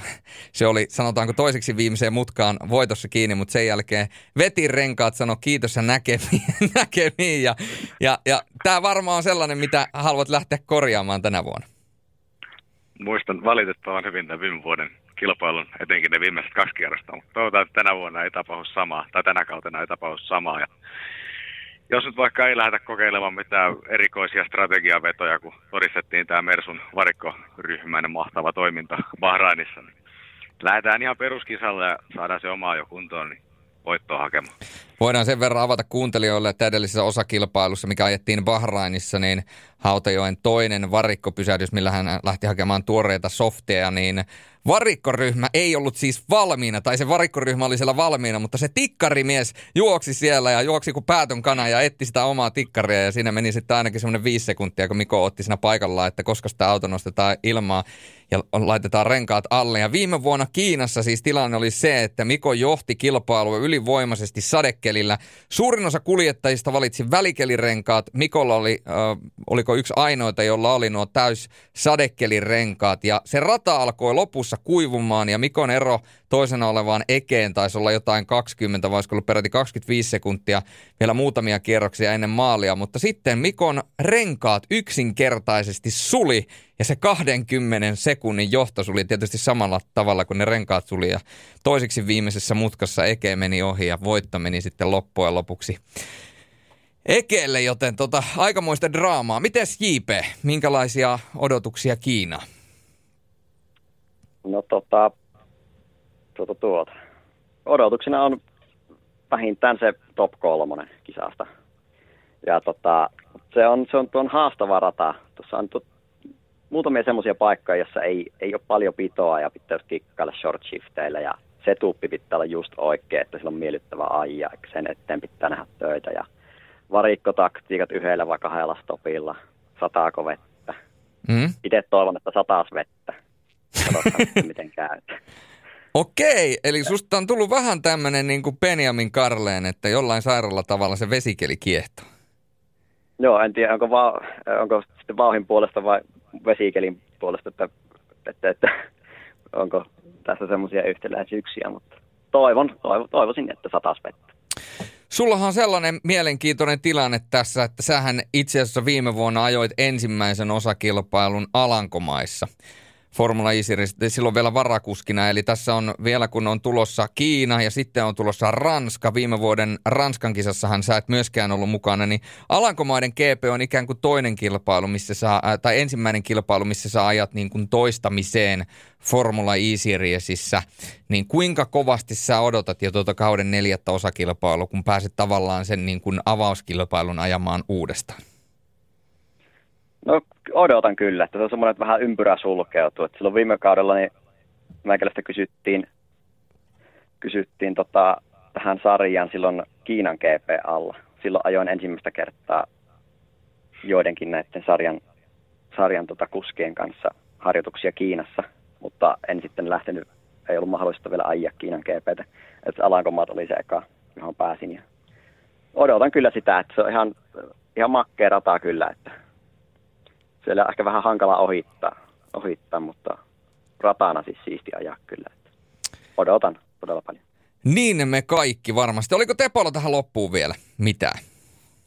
Se oli, sanotaanko toiseksi viimeiseen mutkaan voitossa kiinni, mutta sen jälkeen veti renkaat, sanoi kiitos ja näkemiin. <laughs> näkemiin ja, ja, ja tämä varmaan on sellainen, mitä haluat lähteä korjaamaan tänä vuonna. Muistan valitettavan hyvin tämän viime vuoden kilpailun, etenkin ne viimeiset kaksi kierrosta, mutta toivotaan, että tänä vuonna ei tapahdu samaa, tai tänä kautena ei tapahdu samaa. Ja jos nyt vaikka ei lähdetä kokeilemaan mitään erikoisia strategiavetoja, kun todistettiin tämä Mersun varikkoryhmäinen mahtava toiminta Bahrainissa, niin lähdetään ihan peruskisalle ja saadaan se omaa jo kuntoon, niin voittoa hakemaan. Voidaan sen verran avata kuuntelijoille, että edellisessä osakilpailussa, mikä ajettiin Bahrainissa, niin Hautajoen toinen varikkopysähdys, millä hän lähti hakemaan tuoreita softeja, niin varikkoryhmä ei ollut siis valmiina, tai se varikkoryhmä oli siellä valmiina, mutta se tikkarimies juoksi siellä ja juoksi kuin päätön kana ja etti sitä omaa tikkaria ja siinä meni sitten ainakin semmoinen viisi sekuntia, kun Miko otti siinä paikalla, että koska sitä auto nostetaan ilmaa ja laitetaan renkaat alle. Ja viime vuonna Kiinassa siis tilanne oli se, että Miko johti kilpailua ylivoimaisesti sadekelillä. Suurin osa kuljettajista valitsi välikelirenkaat. Mikolla oli, äh, oliko yksi ainoita, jolla oli nuo täys sadekelirenkaat. Ja se rata alkoi lopussa kuivumaan ja Mikon ero toisena olevaan ekeen taisi olla jotain 20, vai ollut peräti 25 sekuntia, vielä muutamia kierroksia ennen maalia, mutta sitten Mikon renkaat yksinkertaisesti suli, ja se 20 sekunnin johto suli tietysti samalla tavalla kuin ne renkaat suli, ja toiseksi viimeisessä mutkassa Eke meni ohi, ja voitto meni sitten loppujen lopuksi Ekeelle, joten tota, aikamoista draamaa. Mites JP, minkälaisia odotuksia Kiina? No tota, tuota, tuota. Odotuksena on vähintään se top kolmonen kisasta. Ja tota, se on, se on tuon haastava rata. Tuossa on tu- muutamia semmoisia paikkoja, jossa ei, ei ole paljon pitoa ja pitää kikkailla short shifteillä ja se tuppi pitää olla just oikein, että sillä on miellyttävä ajaa, sen eteen pitää nähdä töitä ja varikkotaktiikat yhdellä vai kahdella stopilla, sataako vettä. Mm. Itse toivon, että sataas vettä. Katsotaan miten käy. Okei, eli susta on tullut vähän tämmöinen niin kuin Benjamin Karleen, että jollain sairaalla tavalla se vesikeli kiehtoo. Joo, en tiedä, onko, va- onko sitten vauhin puolesta vai vesikelin puolesta, että, että, että onko tässä semmoisia yhtäläisyyksiä, mutta toivon, toivo, toivoisin, että satas vettä. Sullahan on sellainen mielenkiintoinen tilanne tässä, että sähän itse asiassa viime vuonna ajoit ensimmäisen osakilpailun Alankomaissa. Formula E silloin vielä varakuskina. Eli tässä on vielä kun on tulossa Kiina ja sitten on tulossa Ranska. Viime vuoden Ranskan kisassahan sä et myöskään ollut mukana. Niin Alankomaiden GP on ikään kuin toinen kilpailu, missä saa, tai ensimmäinen kilpailu, missä sä ajat niin kuin toistamiseen Formula E-Seriesissä. Niin kuinka kovasti sä odotat jo tuota kauden neljättä osakilpailua, kun pääset tavallaan sen niin kuin avauskilpailun ajamaan uudestaan? No odotan kyllä, että se on semmoinen, että vähän ympyrä sulkeutuu. Että silloin viime kaudella niin meikäläistä kysyttiin, kysyttiin tota, tähän sarjaan silloin Kiinan GP alla. Silloin ajoin ensimmäistä kertaa joidenkin näiden sarjan, sarjan tota kuskien kanssa harjoituksia Kiinassa, mutta en sitten lähtenyt, ei ollut mahdollista vielä ajaa Kiinan GPtä. Että Alankomaat oli se eka, johon pääsin. Ja odotan kyllä sitä, että se on ihan, ihan makkea rata kyllä, että siellä on ehkä vähän hankala ohittaa, ohittaa mutta ratana siis siisti ajaa kyllä. Että odotan todella paljon. Niin me kaikki varmasti. Oliko Tepolla tähän loppuun vielä mitään?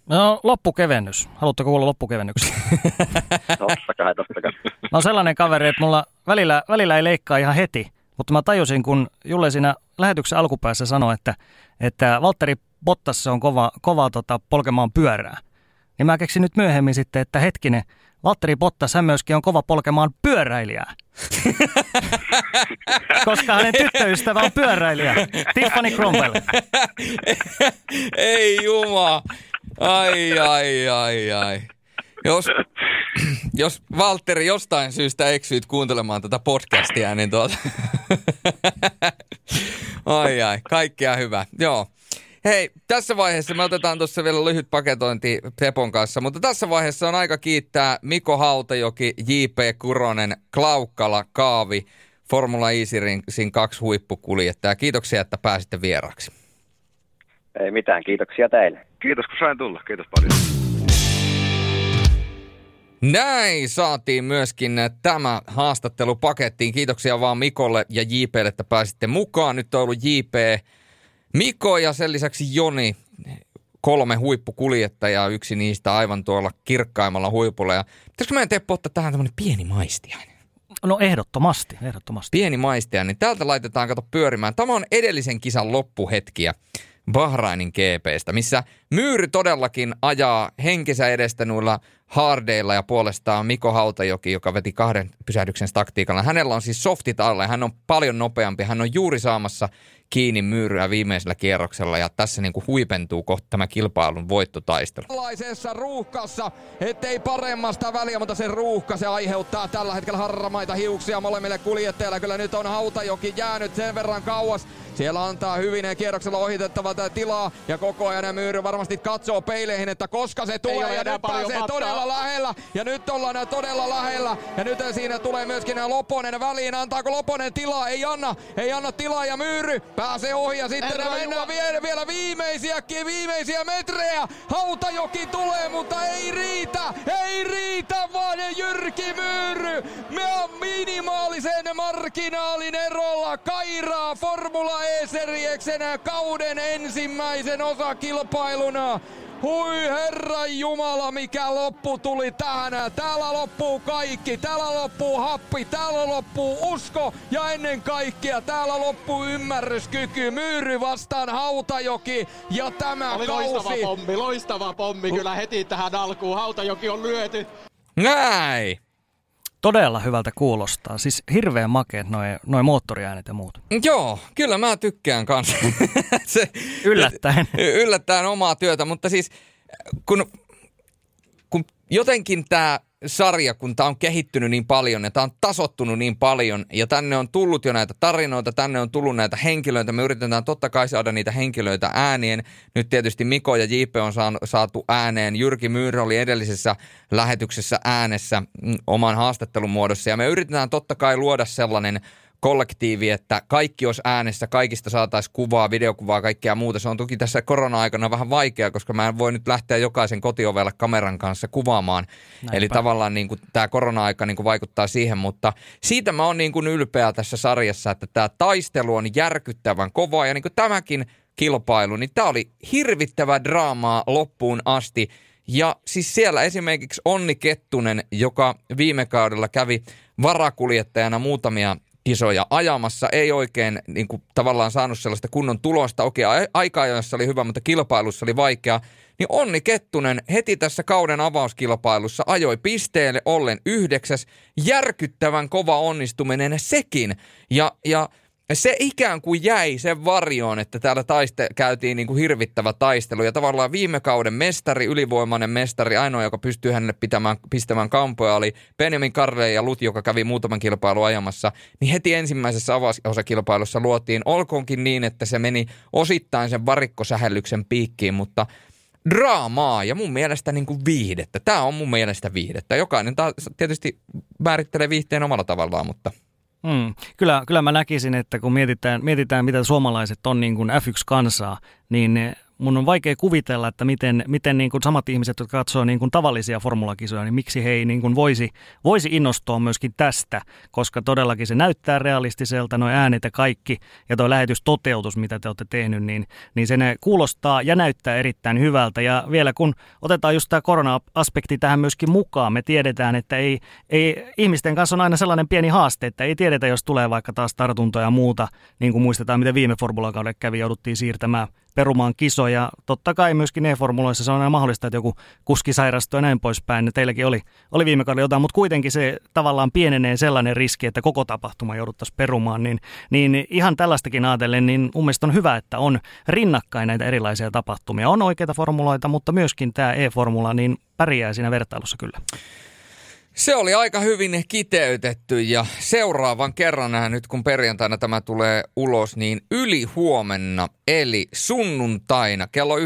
No loppukevennys. Haluatteko kuulla loppukevennyksen? <laughs> totta kai, totta kai. No sellainen kaveri, että mulla välillä, välillä ei leikkaa ihan heti, mutta mä tajusin, kun Julle siinä lähetyksen alkupäässä sanoi, että, että Valtteri Bottas on kova, kova tota, polkemaan pyörää. Niin mä keksin nyt myöhemmin sitten, että hetkinen, Valtteri Bottas hän myöskin on kova polkemaan pyöräilijää. <laughs> Koska hänen tyttöystävä on pyöräilijä, Tiffany Cromwell. Ei juma. Ai, ai, ai, ai. Jos, jos Valtteri jostain syystä eksyit kuuntelemaan tätä podcastia, niin tuota... <laughs> ai, ai, kaikkea hyvä. Joo. Hei, tässä vaiheessa me otetaan tuossa vielä lyhyt paketointi Tepon kanssa, mutta tässä vaiheessa on aika kiittää Miko Hautajoki, J.P. Kuronen, Klaukkala, Kaavi, Formula Easyrin kaksi huippukuljettajaa. Kiitoksia, että pääsitte vieraksi. Ei mitään, kiitoksia teille. Kiitos, kun sain tulla. Kiitos paljon. Näin saatiin myöskin tämä haastattelu pakettiin. Kiitoksia vaan Mikolle ja JPlle, että pääsitte mukaan. Nyt on ollut JP Miko ja sen lisäksi Joni, kolme huippukuljettajaa, yksi niistä aivan tuolla kirkkaimmalla huipulla. Ja pitäisikö meidän Teppo ottaa tähän tämmöinen pieni maistiainen? No ehdottomasti, ehdottomasti. Pieni maistiainen, niin täältä laitetaan kato pyörimään. Tämä on edellisen kisan loppuhetkiä. Bahrainin GPstä, missä Myyry todellakin ajaa henkensä edestä noilla hardeilla ja puolestaan Miko Hautajoki, joka veti kahden pysähdyksen taktiikalla. Hänellä on siis softit alle hän on paljon nopeampi. Hän on juuri saamassa kiinni myyryä viimeisellä kierroksella ja tässä niin kuin huipentuu kohta tämä kilpailun voittotaistelu. Tällaisessa ruuhkassa, ettei paremmasta väliä, mutta se ruuhka se aiheuttaa tällä hetkellä harmaita hiuksia molemmille kuljettajille. Kyllä nyt on Hautajoki jäänyt sen verran kauas. Siellä antaa hyvin kierroksella ohitettavat tilaa ja koko ajan Myyry varmasti katsoo peileihin, että koska se tulee ja nyt pääsee matkaa. todella lähellä ja nyt ollaan todella lähellä ja nyt siinä tulee myöskin Loponen väliin. Antaako Loponen tilaa? Ei anna, ei anna tilaa ja Myyry pääsee ohi ja sitten Herra mennään vielä, vielä viimeisiä, viimeisiä metrejä. Hautajoki tulee, mutta ei riitä, ei riitä vaan Jyrki Myyry. Me on minimaalisen marginaalin erolla kairaa Formula E-serieksen kauden ensimmäisen osakilpailuna. Hui herra Jumala, mikä loppu tuli tähän. Täällä loppuu kaikki. Täällä loppuu happi. Täällä loppuu usko. Ja ennen kaikkea täällä loppuu ymmärryskyky. Myyry vastaan Hautajoki. Ja tämä Oli kausi... loistava pommi, loistava pommi kyllä heti tähän alkuun. Hautajoki on lyöty. Näin. Todella hyvältä kuulostaa. Siis hirveän makeet noin noi moottoriäänet ja muut. Joo, kyllä mä tykkään kanssa. <laughs> Se, yllättäen. Yllättäen omaa työtä, mutta siis kun, kun jotenkin tämä sarja, kun tämä on kehittynyt niin paljon ja tämä on tasottunut niin paljon ja tänne on tullut jo näitä tarinoita, tänne on tullut näitä henkilöitä. Me yritetään totta kai saada niitä henkilöitä äänien. Nyt tietysti Miko ja JP on saatu ääneen. Jyrki Myyrä oli edellisessä lähetyksessä äänessä mm, oman haastattelun muodossa ja me yritetään totta kai luoda sellainen – kollektiivi, että kaikki olisi äänessä, kaikista saataisiin kuvaa, videokuvaa, kaikkea muuta. Se on toki tässä korona-aikana vähän vaikea, koska mä en voi nyt lähteä jokaisen kotiovella kameran kanssa kuvaamaan. Näinpä. Eli tavallaan niin kuin, tämä korona-aika niin kuin vaikuttaa siihen, mutta siitä mä oon niin kuin ylpeä tässä sarjassa, että tämä taistelu on järkyttävän kovaa ja niin kuin tämäkin kilpailu, niin tämä oli hirvittävä draamaa loppuun asti. Ja siis siellä esimerkiksi Onni Kettunen, joka viime kaudella kävi varakuljettajana muutamia kisoja ajamassa, ei oikein niin kuin, tavallaan saanut sellaista kunnon tulosta. Okei, aika jossa oli hyvä, mutta kilpailussa oli vaikea. Niin Onni Kettunen heti tässä kauden avauskilpailussa ajoi pisteelle ollen yhdeksäs. Järkyttävän kova onnistuminen sekin. Ja, ja se ikään kuin jäi sen varjoon, että täällä taiste, käytiin niin kuin hirvittävä taistelu. Ja tavallaan viime kauden mestari, ylivoimainen mestari, ainoa, joka pystyy hänelle pitämään, pistämään kampoja, oli Benjamin Karle ja Lut, joka kävi muutaman kilpailun ajamassa. Niin heti ensimmäisessä avausosakilpailussa luotiin, olkoonkin niin, että se meni osittain sen varikkosähellyksen piikkiin, mutta draamaa ja mun mielestä niin kuin viihdettä. Tämä on mun mielestä viihdettä. Jokainen tietysti määrittelee viihteen omalla tavallaan, mutta – Mm. Kyllä, kyllä mä näkisin, että kun mietitään, mietitään mitä suomalaiset on niin kuin F1-kansaa, niin mun on vaikea kuvitella, että miten, miten niin kuin samat ihmiset, jotka katsoo niin kuin tavallisia formulakisoja, niin miksi he ei niin kuin voisi, voisi innostua myöskin tästä, koska todellakin se näyttää realistiselta, noin äänet ja kaikki, ja tuo lähetystoteutus, mitä te olette tehnyt, niin, niin se ne kuulostaa ja näyttää erittäin hyvältä. Ja vielä kun otetaan just tämä korona-aspekti tähän myöskin mukaan, me tiedetään, että ei, ei, ihmisten kanssa on aina sellainen pieni haaste, että ei tiedetä, jos tulee vaikka taas tartuntoja ja muuta, niin kuin muistetaan, miten viime formulakauden kävi, jouduttiin siirtämään perumaan kisoja. Totta kai myöskin E-formuloissa se on aina mahdollista, että joku kuski sairastuu ja näin poispäin. Teilläkin oli, oli viime kaudella jotain, mutta kuitenkin se tavallaan pienenee sellainen riski, että koko tapahtuma jouduttaisiin perumaan. Niin, niin ihan tällaistakin ajatellen, niin mun mielestä on hyvä, että on rinnakkain näitä erilaisia tapahtumia. On oikeita formuloita, mutta myöskin tämä E-formula niin pärjää siinä vertailussa kyllä. Se oli aika hyvin kiteytetty ja seuraavan kerran nyt kun perjantaina tämä tulee ulos, niin yli huomenna eli sunnuntaina kello 19.00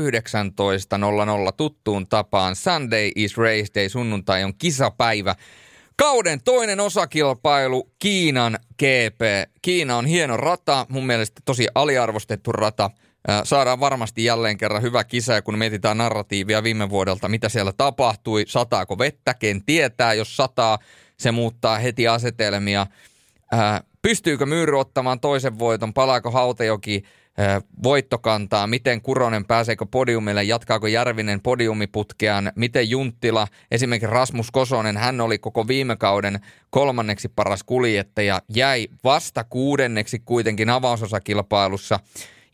tuttuun tapaan Sunday is race day, sunnuntai on kisapäivä. Kauden toinen osakilpailu Kiinan GP. Kiina on hieno rata, mun mielestä tosi aliarvostettu rata – Saadaan varmasti jälleen kerran hyvä kisa, ja kun mietitään narratiivia viime vuodelta, mitä siellä tapahtui, sataako vettä, ken tietää, jos sataa, se muuttaa heti asetelmia. Pystyykö Myyry ottamaan toisen voiton, palaako Hautajoki voittokantaa, miten Kuronen pääseekö podiumille, jatkaako Järvinen podiumiputkeaan, miten Junttila, esimerkiksi Rasmus Kosonen, hän oli koko viime kauden kolmanneksi paras kuljettaja, jäi vasta kuudenneksi kuitenkin avausosakilpailussa.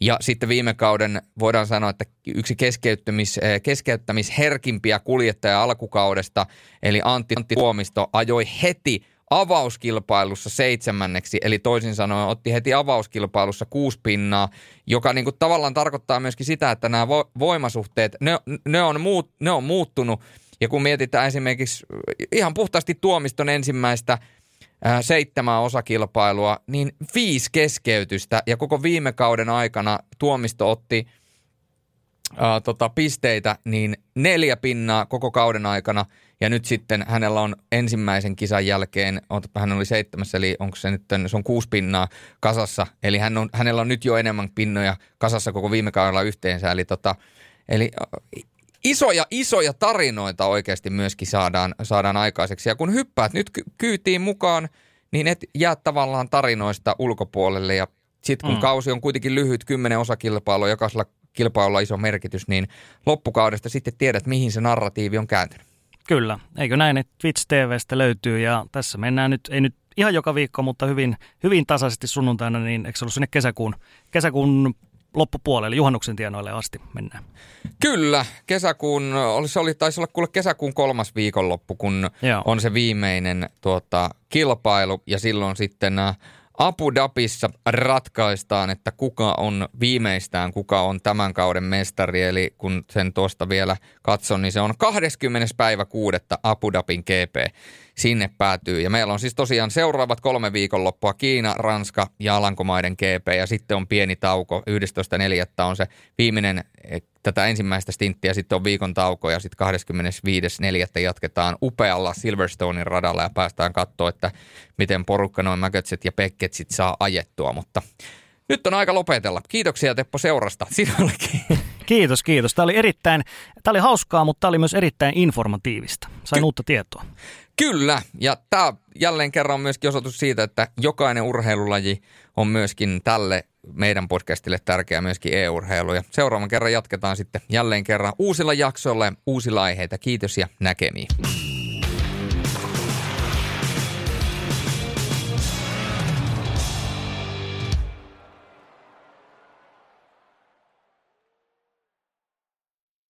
Ja sitten viime kauden voidaan sanoa, että yksi keskeyttämis, eh, keskeyttämisherkimpiä kuljettaja alkukaudesta, eli Antti, Antti Tuomisto, ajoi heti avauskilpailussa seitsemänneksi, eli toisin sanoen otti heti avauskilpailussa kuusi pinnaa, joka niin kuin tavallaan tarkoittaa myöskin sitä, että nämä voimasuhteet, ne, ne, on, muut, ne on muuttunut. Ja kun mietitään esimerkiksi ihan puhtaasti tuomiston ensimmäistä ää, seitsemää osakilpailua, niin viisi keskeytystä ja koko viime kauden aikana tuomisto otti ää, tota, pisteitä, niin neljä pinnaa koko kauden aikana – ja nyt sitten hänellä on ensimmäisen kisan jälkeen, hän oli seitsemässä, eli onko se nyt, se on kuusi pinnaa kasassa. Eli hän on, hänellä on nyt jo enemmän pinnoja kasassa koko viime kaudella yhteensä. Eli, tota, eli isoja, isoja tarinoita oikeasti myöskin saadaan, saadaan aikaiseksi. Ja kun hyppäät nyt kyytiin mukaan, niin et jää tavallaan tarinoista ulkopuolelle. Ja sitten kun mm. kausi on kuitenkin lyhyt, kymmenen osakilpailua, jokaisella kilpailulla iso merkitys, niin loppukaudesta sitten tiedät, mihin se narratiivi on kääntynyt. Kyllä, eikö näin, että Twitch TVstä löytyy ja tässä mennään nyt, ei nyt ihan joka viikko, mutta hyvin, hyvin tasaisesti sunnuntaina, niin eikö se ollut sinne kesäkuun, kesäkuun loppupuolelle, juhannuksen tienoille asti mennään. Kyllä, kesäkuun, se oli, taisi olla kuule kesäkuun kolmas viikonloppu, kun Joo. on se viimeinen tuota, kilpailu ja silloin sitten äh, Abu Dhabissa ratkaistaan, että kuka on viimeistään, kuka on tämän kauden mestari. Eli kun sen tuosta vielä katson, niin se on 20. päivä kuudetta Abu Dhabin GP sinne päätyy. Ja meillä on siis tosiaan seuraavat kolme viikonloppua Kiina, Ranska ja Alankomaiden GP ja sitten on pieni tauko. 11.4. on se viimeinen eh, tätä ensimmäistä stinttiä, sitten on viikon tauko ja sitten 25.4. jatketaan upealla Silverstonein radalla ja päästään katsoa, että miten porukka noin Mäkötset ja Pekketsit saa ajettua, mutta nyt on aika lopetella. Kiitoksia Teppo seurasta <laughs> sinullekin. Kiitos, kiitos. Tämä oli erittäin, tämä oli hauskaa, mutta tämä oli myös erittäin informatiivista. Sain Ky- uutta tietoa. Kyllä, ja tämä jälleen kerran on myöskin osoitus siitä, että jokainen urheilulaji on myöskin tälle meidän podcastille tärkeä myöskin e-urheilu. Ja seuraavan kerran jatketaan sitten jälleen kerran uusilla jaksoilla ja uusilla aiheita. Kiitos ja näkemiin.